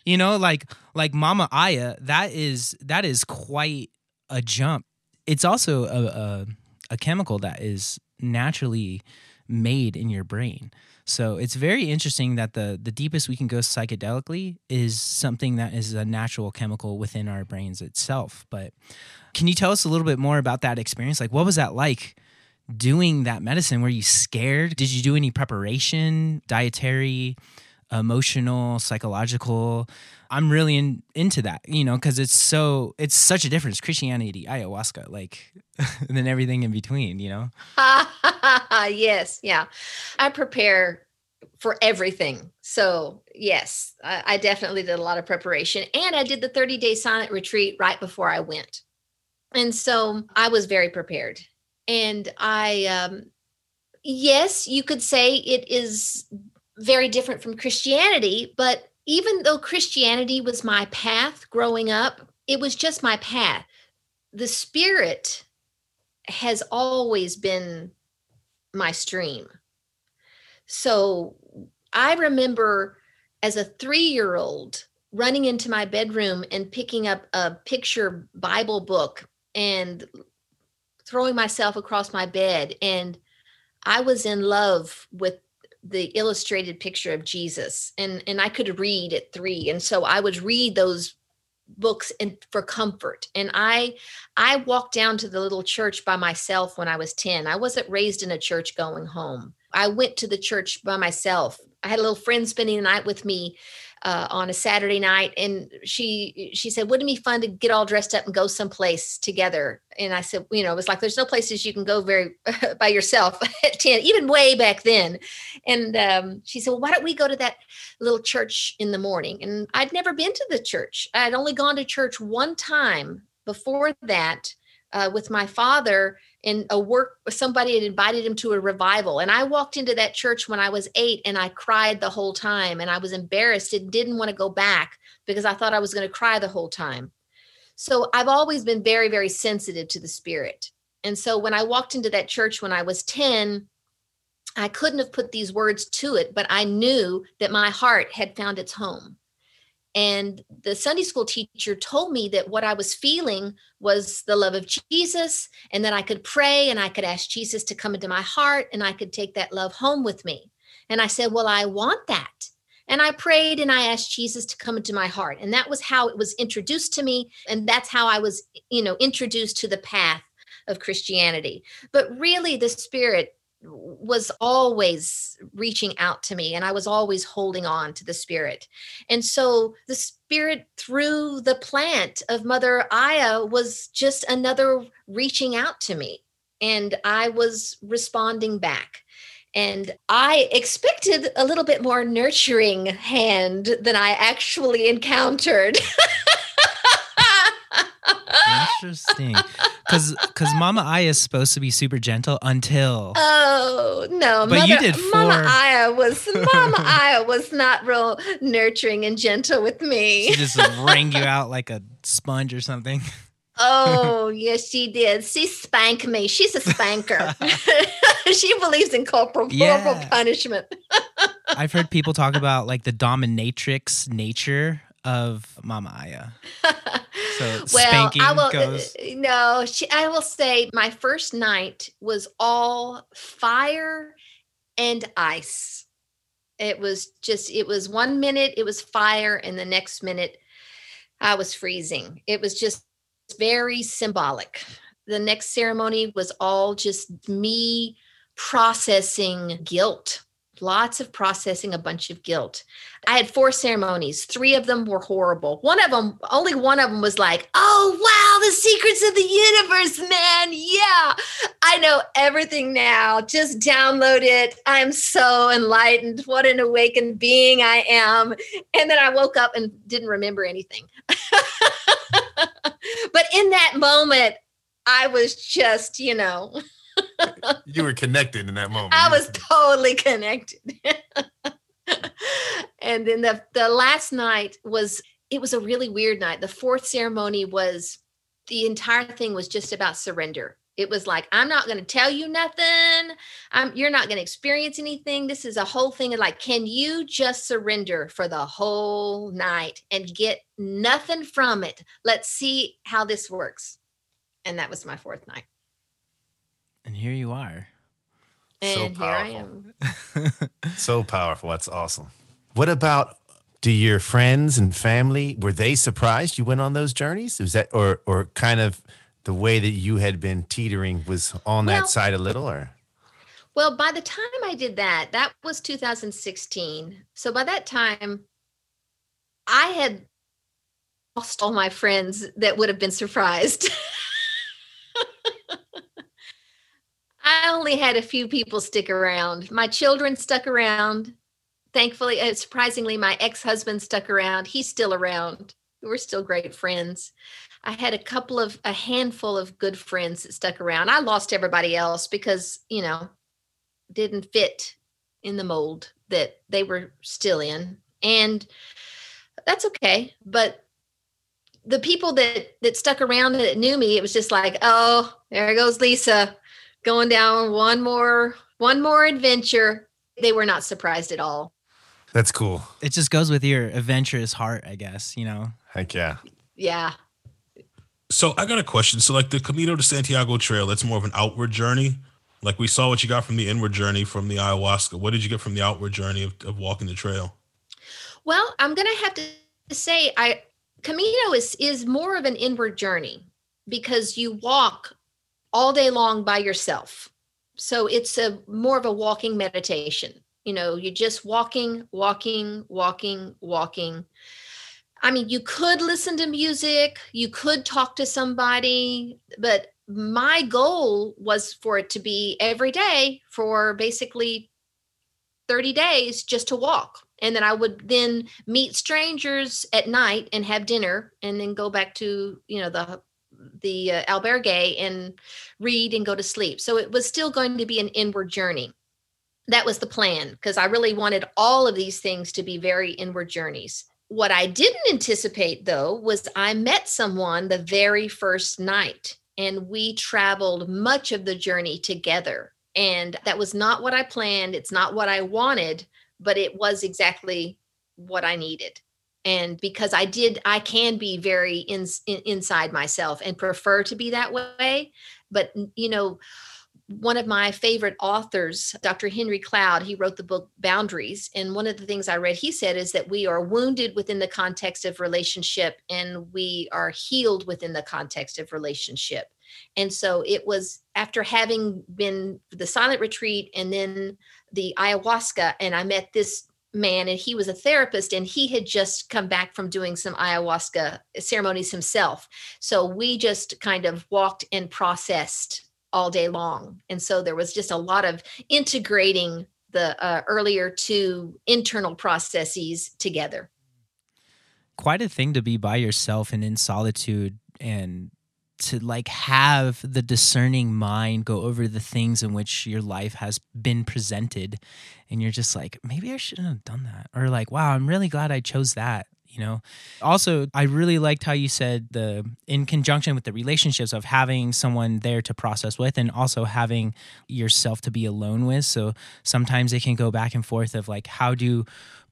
You know like like mama aya that is that is quite a jump. It's also a, a, a chemical that is naturally made in your brain so it's very interesting that the the deepest we can go psychedelically is something that is a natural chemical within our brains itself. But can you tell us a little bit more about that experience? Like what was that like doing that medicine? Were you scared? Did you do any preparation, dietary emotional, psychological. I'm really in, into that, you know, because it's so it's such a difference. Christianity, ayahuasca, like, and then everything in between, you know. yes, yeah. I prepare for everything. So yes, I, I, definitely did a lot of preparation, and I did the 30 day silent retreat right before I went, and so I was very prepared. And I, um, yes, you could say it is very different from Christianity, but even though Christianity was my path growing up, it was just my path. The spirit has always been my stream. So I remember as a three year old running into my bedroom and picking up a picture Bible book and throwing myself across my bed. And I was in love with the illustrated picture of Jesus and and I could read at 3 and so I would read those books and for comfort. And I I walked down to the little church by myself when I was 10 I wasn't raised in a church going home. I went to the church by myself. I had a little friend spending the night with me uh, on a Saturday night, and she she said, "Wouldn't it be fun to get all dressed up and go someplace together?" And I said, "You know, it was like there's no places you can go very by yourself at ten, even way back then." And um, she said, "Well, why don't we go to that little church in the morning?" And I'd never been to the church. I'd only gone to church one time before that uh, with my father in a work somebody had invited him to a revival. And i walked into that church when i was eight and i cried the whole time and i was embarrassed and didn't want to go back because i thought i was going to cry the whole time. So i've always been very very sensitive to the spirit. And so when i walked into that church when i was 10 i couldn't have put these words to it but i knew that my heart had found its home and the Sunday school teacher told me that what I was feeling was the love of Jesus, and that I could pray and I could ask Jesus to come into my heart and I could take that love home with me. And I said, Well, I want that. And I prayed and I asked Jesus to come into my heart. And that was how it was introduced to me. And that's how I was, you know, introduced to the path of Christianity. But really, the Spirit was always reaching out to me and I was always holding on to the spirit. And so the spirit through the plant of Mother Aya was just another reaching out to me and I was responding back. And I expected a little bit more nurturing hand than I actually encountered. Interesting. Because because Mama Aya is supposed to be super gentle until. Oh no! But Mother, you did four. Mama Aya was Mama Aya was not real nurturing and gentle with me. She just wrang you out like a sponge or something. Oh yes, she did. She spanked me. She's a spanker. she believes in corporal, yeah. corporal punishment. I've heard people talk about like the dominatrix nature of Mama Aya. So well, I will goes. Uh, no. She, I will say my first night was all fire and ice. It was just. It was one minute it was fire, and the next minute I was freezing. It was just very symbolic. The next ceremony was all just me processing guilt lots of processing a bunch of guilt. I had four ceremonies. Three of them were horrible. One of them only one of them was like oh wow the secrets of the universe man yeah. I know everything now. Just download it. I'm so enlightened. What an awakened being i am. And then i woke up and didn't remember anything. But in that moment i was just you know you were connected in that moment. I was totally connected. and then the the last night was it was a really weird night. The fourth ceremony was the entire thing was just about surrender. It was like I'm not going to tell you nothing. I'm you're not going to experience anything. This is a whole thing of like can you just surrender for the whole night and get nothing from it? Let's see how this works. And that was my fourth night. And here you are. And so here I am. so powerful. That's awesome. What about do your friends and family were they surprised you went on those journeys? Was that or or kind of the way that you had been teetering was on well, that side a little or Well, by the time I did that, that was 2016. So by that time, I had lost all my friends that would have been surprised. I only had a few people stick around. My children stuck around. Thankfully, uh, surprisingly, my ex husband stuck around. He's still around. We're still great friends. I had a couple of, a handful of good friends that stuck around. I lost everybody else because, you know, didn't fit in the mold that they were still in. And that's okay. But the people that that stuck around that knew me, it was just like, oh, there goes Lisa going down one more one more adventure. They were not surprised at all. That's cool. It just goes with your adventurous heart, I guess, you know. Heck yeah. Yeah. So I got a question. So like the Camino de Santiago trail, that's more of an outward journey. Like we saw what you got from the inward journey from the ayahuasca. What did you get from the outward journey of, of walking the trail? Well, I'm gonna have to say I Camino is is more of an inward journey because you walk all day long by yourself. So it's a more of a walking meditation. You know, you're just walking, walking, walking, walking. I mean, you could listen to music, you could talk to somebody, but my goal was for it to be every day for basically 30 days just to walk. And then I would then meet strangers at night and have dinner and then go back to, you know, the the uh, albergue and read and go to sleep. So it was still going to be an inward journey. That was the plan because I really wanted all of these things to be very inward journeys. What I didn't anticipate though was I met someone the very first night and we traveled much of the journey together. And that was not what I planned. It's not what I wanted, but it was exactly what I needed and because i did i can be very in, in, inside myself and prefer to be that way. But you know one of my favorite authors dr henry cloud he wrote the book boundaries and one of the things i read he said is that we are wounded within the context of relationship and we are healed within the context of relationship. And so it was after having been the silent retreat and then the ayahuasca and i met this man and he was a therapist and he had just come back from doing some ayahuasca ceremonies himself. So we just kind of walked and processed all day long. And so there was just a lot of integrating the uh, earlier two internal processes together. Quite a thing to be by yourself and in solitude and to like have the discerning mind go over the things in which your life has been presented and you're just like maybe i shouldn't have done that or like wow i'm really glad i chose that you know? Also i really liked how you said the in conjunction with the relationships of having someone there to process with and also having yourself to be alone with. So sometimes it can go back and forth of like how do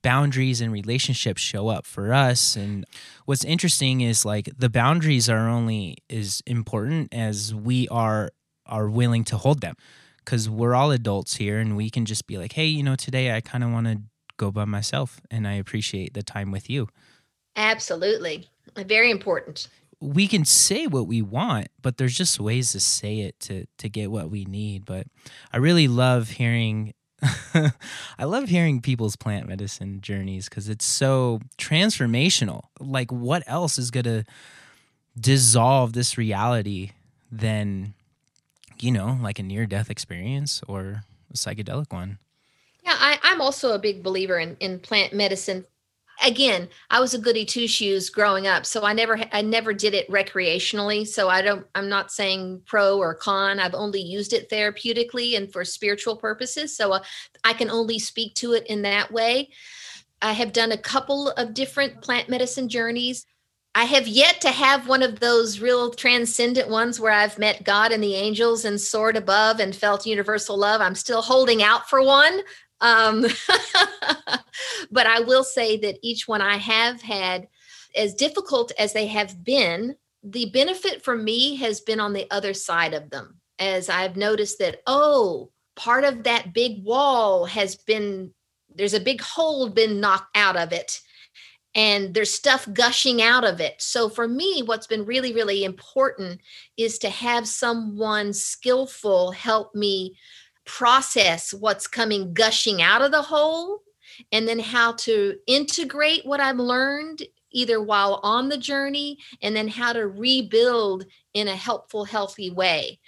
boundaries and relationships show up for us. And what's interesting is like the boundaries are only as important as we are are willing to hold them. Because we're all adults here and we can just be like hey you know today i kind of want to go by myself and i appreciate the time with you. Absolutely. Very important. We can say what we want but there's just ways to say it to to get what we need. But i really love hearing I love hearing people's plant medicine journeys because it's so transformational. Like, what else is going to dissolve this reality than, you know, like a near death experience or a psychedelic one? Yeah, I, I'm also a big believer in, in plant medicine again i was a goody two shoes growing up so i never i never did it recreationally so i don't i'm not saying pro or con i've only used it therapeutically and for spiritual purposes so uh, i can only speak to it in that way i have done a couple of different plant medicine journeys I have yet to have one of those real transcendent ones where I've met God and the angels and soared above and felt universal love. I'm still holding out for one. Um, but I will say that each one I have had, as difficult as they have been, the benefit for me has been on the other side of them. As I've noticed that, oh, part of that big wall has been, there's a big hole been knocked out of it and there's stuff gushing out of it. So for me, what's been really, really important is to have someone skillful help me process what's coming gushing out of the hole and then how to integrate what I've learned either while on the journey and then how to rebuild in a helpful, healthy way.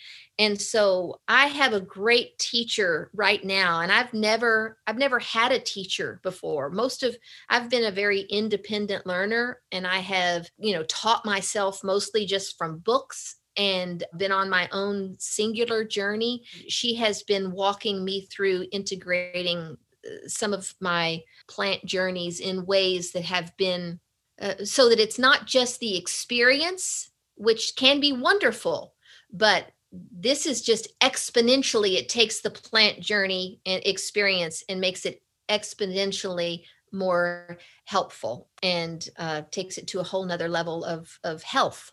And so I have a great teacher right now and I've never I've never had a teacher before. Most of I've been a very independent learner and I have, you know, taught myself mostly just from books and been on my own singular journey. She has been walking me through integrating uh, some of my plant journeys in ways that have been uh, so that it's not just the experience, which can be wonderful, but this is just exponentially, it takes the plant journey and experience and makes it exponentially more helpful and uh, takes it to a whole nother level of, of health.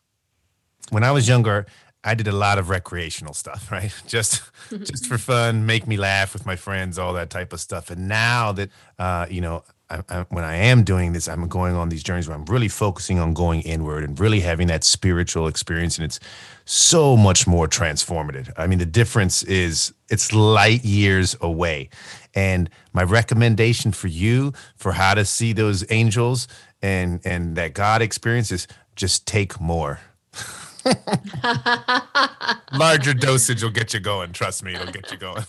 When I was younger, I did a lot of recreational stuff, right? Just just for fun, make me laugh with my friends, all that type of stuff. And now that uh, you know, I, I, when I am doing this, I'm going on these journeys where I'm really focusing on going inward and really having that spiritual experience, and it's so much more transformative. I mean, the difference is it's light years away. And my recommendation for you for how to see those angels and and that God experience is just take more. Larger dosage will get you going. Trust me, it'll get you going.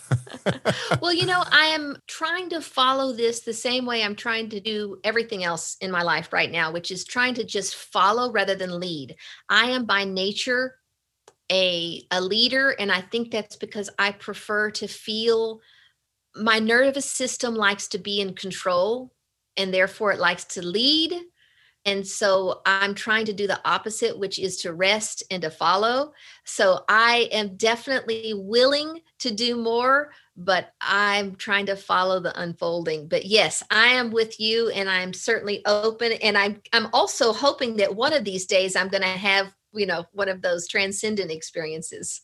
well, you know, I am trying to follow this the same way I'm trying to do everything else in my life right now, which is trying to just follow rather than lead. I am by nature a a leader and I think that's because I prefer to feel my nervous system likes to be in control and therefore it likes to lead and so I'm trying to do the opposite, which is to rest and to follow. So I am definitely willing to do more, but I'm trying to follow the unfolding. But yes, I am with you and I'm certainly open. And I'm I'm also hoping that one of these days I'm gonna have, you know, one of those transcendent experiences.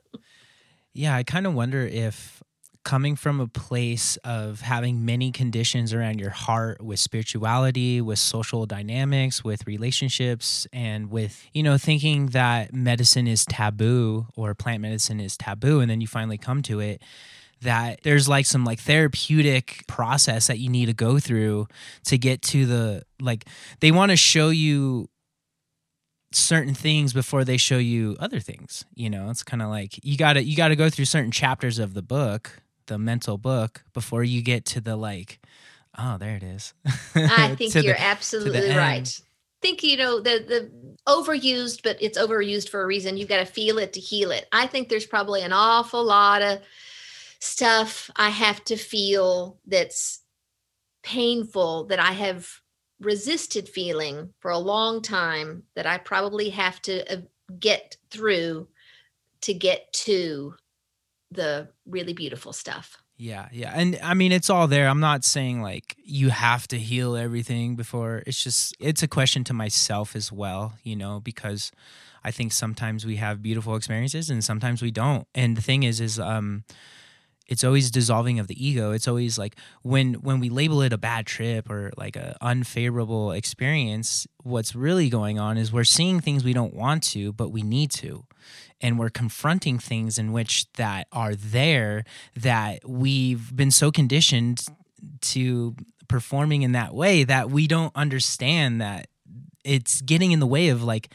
yeah, I kind of wonder if coming from a place of having many conditions around your heart with spirituality, with social dynamics, with relationships, and with, you know, thinking that medicine is taboo or plant medicine is taboo, and then you finally come to it that there's like some like therapeutic process that you need to go through to get to the like they want to show you certain things before they show you other things you know? It's kind of like you got to you got to go through certain chapters of the book the mental book before you get to the like oh there it is. I think you're the, absolutely right. Think you know the the overused but it's overused for a reason. You've got to feel it to heal it. I think there's probably an awful lot of stuff i have to feel that's painful that i have resisted feeling for a long time that i probably have to uh, get through to get to the really beautiful stuff. Yeah, yeah. And I mean it's all there. I'm not saying like you have to heal everything before. It's just it's a question to myself as well, you know, because I think sometimes we have beautiful experiences and sometimes we don't. And the thing is is um it's always dissolving of the ego it's always like when when we label it a bad trip or like a unfavorable experience what's really going on is we're seeing things we don't want to but we need to and we're confronting things in which that are there that we've been so conditioned to performing in that way that we don't understand that it's getting in the way of like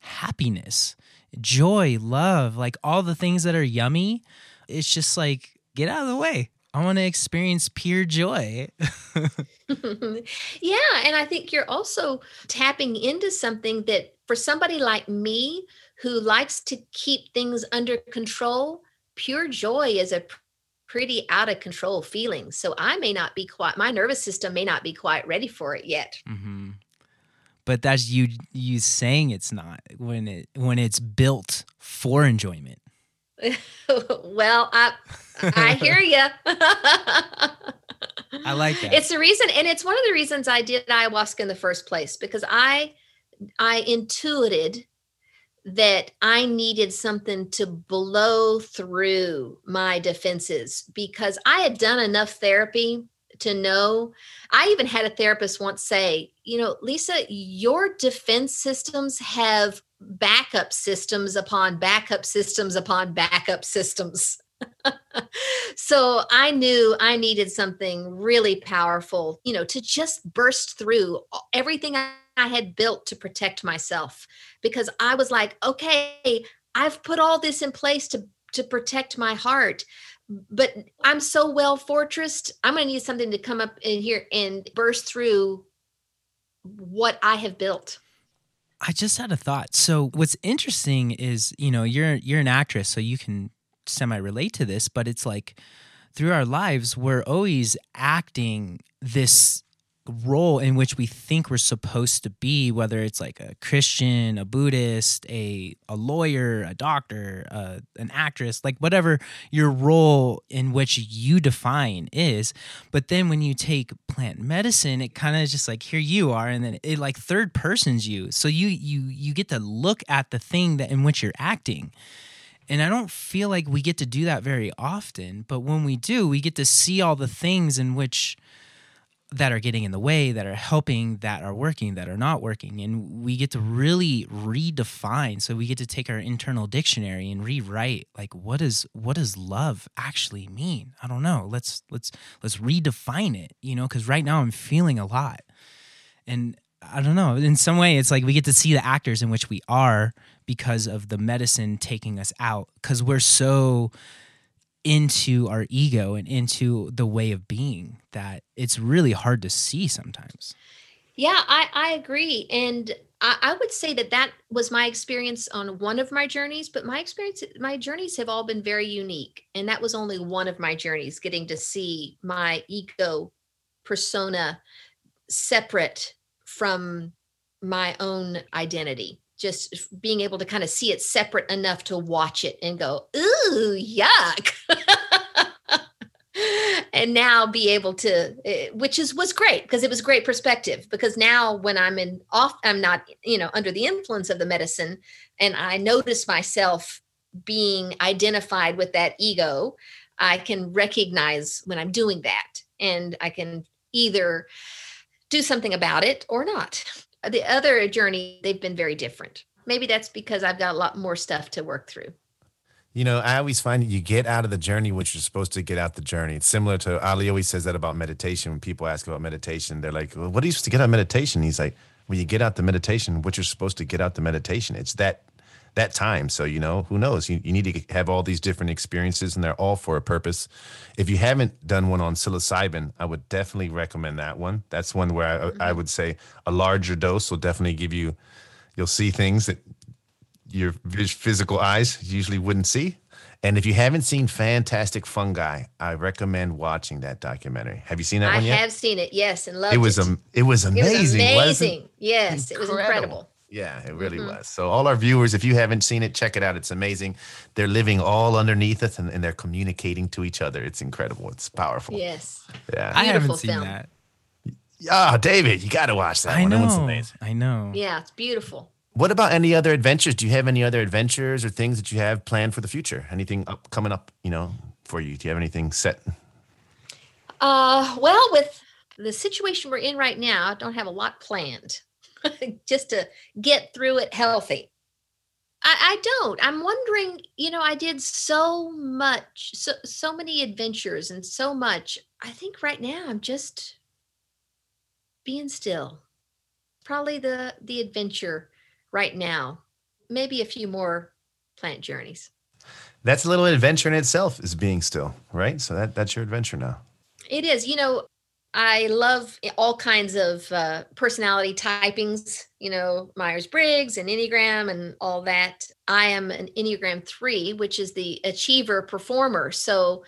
happiness joy love like all the things that are yummy it's just like get out of the way I want to experience pure joy. yeah. And I think you're also tapping into something that for somebody like me who likes to keep things under control, pure joy is a pretty out of control feeling. So I may not be quite, my nervous system may not be quite ready for it yet. Mm-hmm. But that's you you saying it's not when it when it's built for enjoyment. well, I I hear you. I like that. It's the reason, and it's one of the reasons I did ayahuasca in the first place because I I intuited that I needed something to blow through my defenses because I had done enough therapy to know. I even had a therapist once say, you know, Lisa, your defense systems have backup systems upon backup systems upon backup systems. so I knew I needed something really powerful, you know, to just burst through everything I had built to protect myself because I was like, okay, I've put all this in place to to protect my heart. But I'm so well fortressed. I'm going to need something to come up in here and burst through what I have built. I just had a thought. So what's interesting is, you know, you're you're an actress, so you can semi relate to this, but it's like through our lives, we're always acting this role in which we think we're supposed to be, whether it's like a Christian, a Buddhist, a a lawyer, a doctor, uh, an actress, like whatever your role in which you define is. But then when you take plant medicine, it kind of just like here you are, and then it like third persons you. So you you you get to look at the thing that in which you're acting. And I don't feel like we get to do that very often, but when we do, we get to see all the things in which that are getting in the way, that are helping, that are working, that are not working. And we get to really redefine. So we get to take our internal dictionary and rewrite like what is what does love actually mean? I don't know. Let's let's let's redefine it, you know, because right now I'm feeling a lot. And I don't know. In some way, it's like we get to see the actors in which we are because of the medicine taking us out because we're so into our ego and into the way of being that it's really hard to see sometimes. Yeah, I, I agree. And I, I would say that that was my experience on one of my journeys, but my experience, my journeys have all been very unique. And that was only one of my journeys, getting to see my ego persona separate from my own identity just being able to kind of see it separate enough to watch it and go, ooh, yuck. and now be able to eh, which is was great because it was great perspective because now when i'm in off i'm not you know under the influence of the medicine and i notice myself being identified with that ego i can recognize when i'm doing that and i can either do something about it or not the other journey they've been very different. Maybe that's because i've got a lot more stuff to work through. You know i always find you get out of the journey what you're supposed to get out the journey. It's similar to ali always says that about meditation. When people ask about meditation they're like well, what are you supposed to get out of meditation? He's like when you get out the meditation what you're supposed to get out the meditation it's that that time so you know who knows you, you need to have all these different experiences and they're all for a purpose if you haven't done one on psilocybin i would definitely recommend that one that's one where I, mm-hmm. I would say a larger dose will definitely give you you'll see things that your physical eyes usually wouldn't see. And if you haven't seen Fantastic Fungi, I recommend watching that documentary. Have you seen that I one yet? I have seen it. Yes, and loved it. Was it. it was amazing. It was amazing. Yes, incredible. it was incredible. Yeah, it really mm-hmm. was. So, all our viewers, if you haven't seen it, check it out. It's amazing. They're living all underneath us and, and they're communicating to each other. It's incredible. It's powerful. Yes. Yeah. I haven't seen film. that. Ah, oh, David, you got to watch that I one. Know. I know. Yeah, it's beautiful. What about any other adventures? Do you have any other adventures or things that you have planned for the future? Anything up coming up, you know, for you? Do you have anything set? Uh, well, with the situation we're in right now, I don't have a lot planned. Just to get through it healthy. I, I don't. I'm wondering, you know, I did so much, so so many adventures and so much. I think right now I'm just being still. Probably the the adventure right now. Maybe a few more plant journeys. That's a little adventure in itself, is being still, right? So that that's your adventure now. It is. You know, I love all kinds of uh, personality typings, you know, Myers Briggs and Enneagram and all that. I am an Enneagram 3, which is the achiever performer. So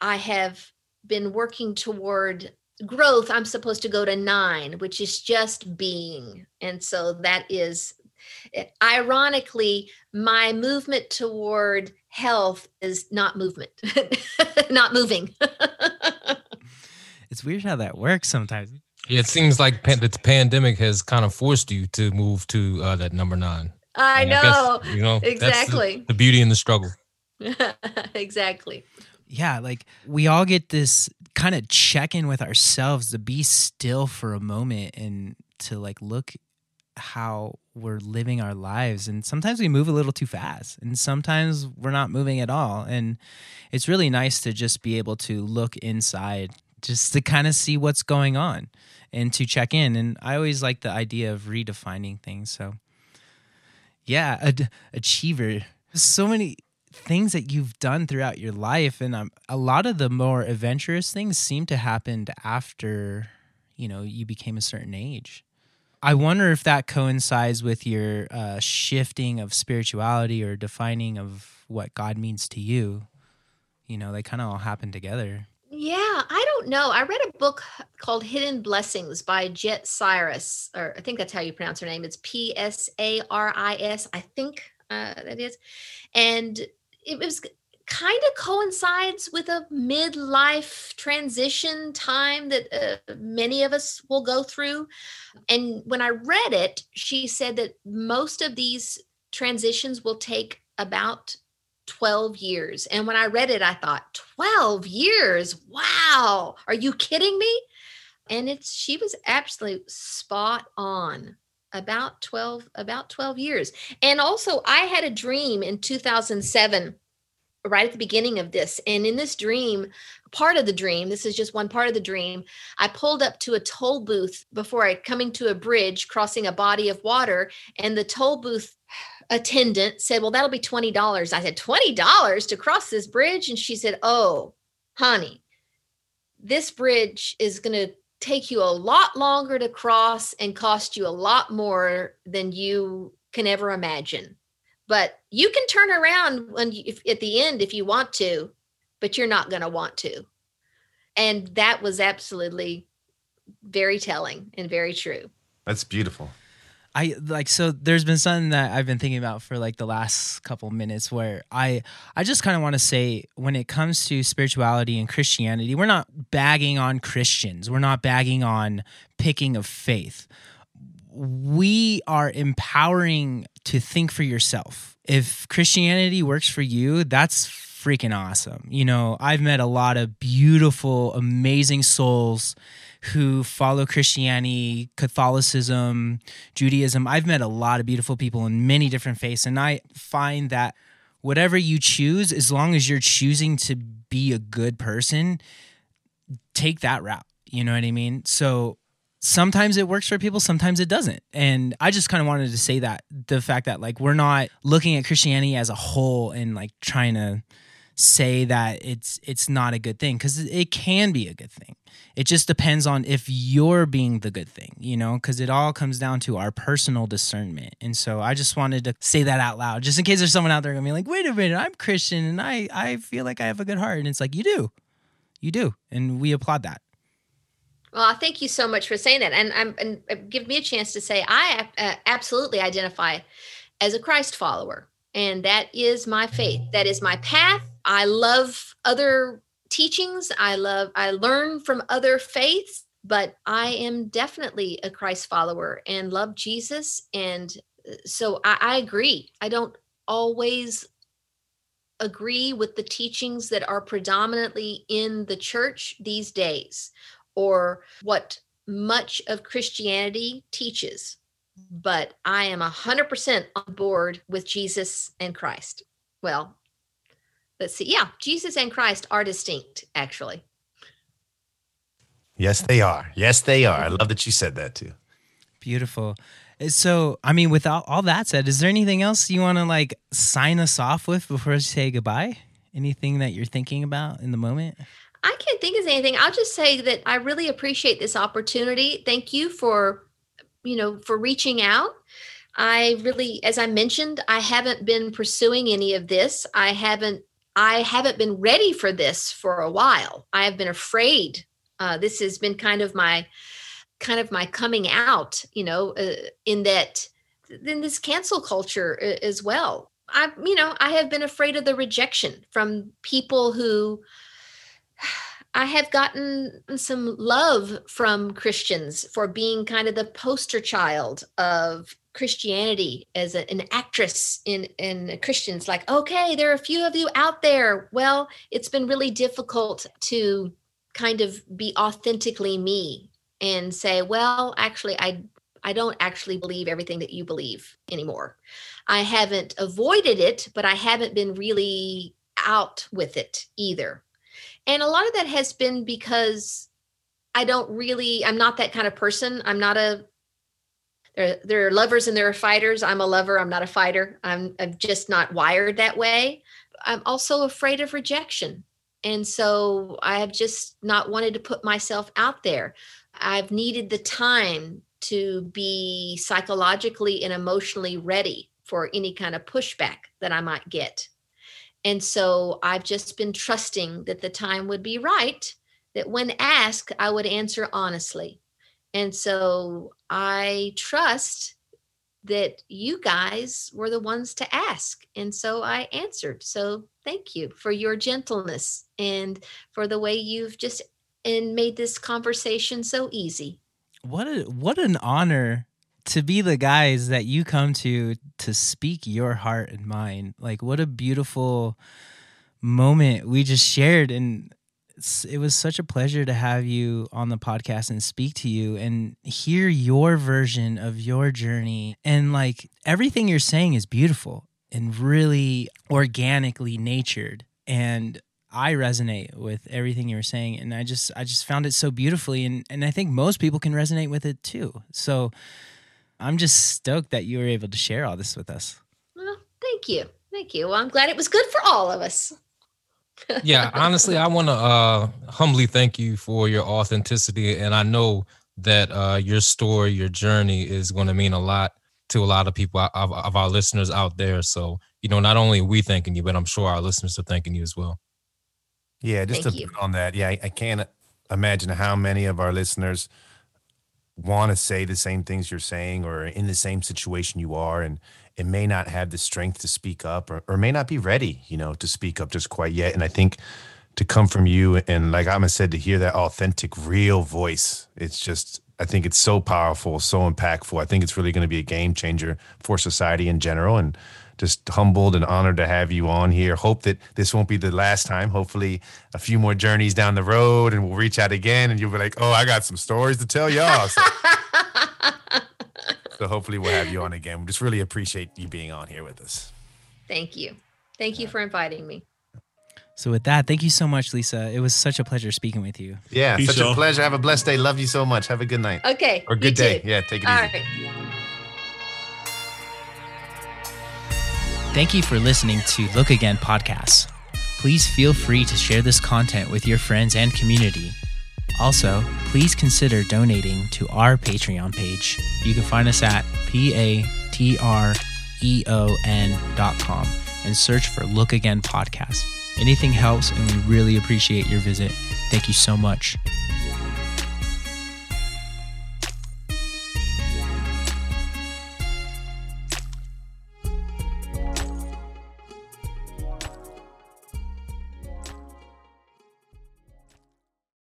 I have been working toward growth. I'm supposed to go to nine, which is just being. And so that is ironically, my movement toward health is not movement, not moving. it's weird how that works sometimes. Yeah, it seems like pan- the pandemic has kind of forced you to move to uh, that number nine. I and know. I guess, you know, exactly. The, the beauty and the struggle. exactly. Yeah, like we all get this kind of check in with ourselves to be still for a moment and to like look how we're living our lives and sometimes we move a little too fast and sometimes we're not moving at all and it's really nice to just be able to look inside just to kind of see what's going on and to check in. And i always like the idea of redefining things so. Yeah ad- achiever. So many things that you've done throughout your life and um, a lot of the more adventurous things seem to happen after you know you became a certain age. I wonder if that coincides with your uh, shifting of spirituality or defining of what god means to you. You know they kind of all happen together Yeah, I don't know. I read a book called Hidden Blessings by Jett Psaris, or I think that's how you pronounce her name. It's P S A R I S, I think uh, that is. And it was kind of coincides with a midlife transition time that uh, many of us will go through. And when I read it, she said that most of these transitions will take about 12 years. And when I read it, I thought, 12 years? Wow. Are you kidding me? And it's she was absolutely spot on. About 12 about 12 years. And also I had a dream in 2007 right at the beginning of this. And in this dream, part of the dream, this is just one part of the dream, I pulled up to a toll booth before I coming to a bridge crossing a body of water and the toll booth attendant said, Well, that'll be $20. I said, $20 to cross this bridge? And she said, Oh, honey, this bridge is going to take you a lot longer to cross and cost you a lot more than you can ever imagine. But you can turn around when you, if, at the end if you want to, but you're not going to want to. And that was absolutely very telling and very true. That's beautiful. I like so there's been something that I've been thinking about for like the last couple minutes where I I just kind of want to say when it comes to spirituality and Christianity, we're not bagging on Christians. We're not bagging on picking of faith. We are empowering to think for yourself. If Christianity works for you, that's freaking awesome. You know, I've met a lot of beautiful, amazing souls who follow Christianity, Catholicism, Judaism. I've met a lot of beautiful people in many different faiths, and I find that whatever you choose, as long as you're choosing to be a good person, take that route. You know what I mean? So sometimes it works for people, sometimes it doesn't. And I just kind of wanted to say that the fact that like we're not looking at Christianity as a whole and like trying to say that it's it's not a good thing because it can be a good thing. It just depends on if you're being the good thing you know because it all comes down to our personal discernment. And so i just wanted to say that out loud just in case there's someone out there gonna be like wait a minute i'm christian and i i feel like i have a good heart. And it's like you do. You do. And we applaud that. Well, thank you so much for saying that, and um, and uh, give me a chance to say I uh, absolutely identify as a Christ follower, and that is my faith. That is my path. I love other teachings. I love. I learn from other faiths, but I am definitely a Christ follower and love Jesus. And uh, so I, I agree. I don't always agree with the teachings that are predominantly in the church these days or what much of Christianity teaches. But I am 100% on board with Jesus and Christ. Well, let's see. Yeah, Jesus and Christ are distinct, actually. Yes, they are. Yes, they are. I love that you said that too. Beautiful. Uh, So, I mean, without all that said, is there anything else you want to like sign us off with before we say goodbye? Anything that you're thinking about in the moment? I can't think of anything. I'll just say that I really appreciate this opportunity. Thank you for, you know, for reaching out. I really, as I mentioned, I haven't been pursuing any of this. I haven't, I haven't been ready for this for a while. I have been afraid. Uh, this has been kind of my, kind of my coming out. You know, uh, in that, in this cancel culture uh, as well. I, you know, I have been afraid of the rejection from people who I have gotten some love from Christians for being kind of the poster child of Christianity as a, an actress in in Christians. Like, okay, there are a few of you out there. Well, it's been really difficult to kind of be authentically me and say, well, actually, I I don't actually believe everything that you believe anymore. I haven't avoided it, but I haven't been really out with it either. And a lot of that has been because I don't really, I'm not that kind of person. I'm not a, there, there are lovers and there are fighters. I'm a lover. I'm not a fighter. I'm, I'm just not wired that way. I'm also afraid of rejection. And so I have just not wanted to put myself out there. I've needed the time to be psychologically and emotionally ready for any kind of pushback that I might get. And so I've just been trusting that the time would be right, that when asked, I would answer honestly. And so I trust that you guys were the ones to ask. And so I answered. So thank you for your gentleness and for the way you've just and made this conversation so easy. What a what an honor to be the guys that you come to to speak your heart and mind. Like what a beautiful moment we just shared and it was such a pleasure to have you on the podcast and speak to you and hear your version of your journey and like everything you're saying is beautiful and really organically natured and I resonate with everything you were saying and I just I just found it so beautifully and and I think most people can resonate with it too. So I'm just stoked that you were able to share all this with us. Well, thank you. Thank you. Well, I'm glad it was good for all of us. yeah, honestly, I want to uh, humbly thank you for your authenticity and I know that uh, your story, your journey is going to mean a lot to a lot of people of, of our listeners out there. So, you know, not only we thanking you, but I'm sure our listeners are thanking you as well. Yeah, just Thank to you. on that. Yeah, I, I can't imagine how many of our listeners want to say the same things you're saying or in the same situation you are and it may not have the strength to speak up or, or may not be ready you know to speak up just quite yet. And i think to come from you and like i said to hear that authentic real voice it's just i think it's so powerful so impactful. I think it's really going to be a game changer for society in general. And just humbled and honored to have you on here. Hope that this won't be the last time. Hopefully, a few more journeys down the road, and we'll reach out again, and you'll be like, "Oh, I got some stories to tell y'all." So, so hopefully, we'll have you on again. We just really appreciate you being on here with us. Thank you. Thank you for inviting me. So with that, thank you so much, Lisa. It was such a pleasure speaking with you. Yeah, Peace such a pleasure. Have a blessed day. Love you so much. Have a good night. Okay. Or good day. Too. Yeah, take it All easy. Right. Thank you for listening to Look Again podcasts. Please feel free to share this content with your friends and community. Also, please consider donating to our Patreon page. You can find us at p-a-t-r-e-o-n.com and search for Look Again Podcast. Anything helps, and we really appreciate your visit. Thank you so much.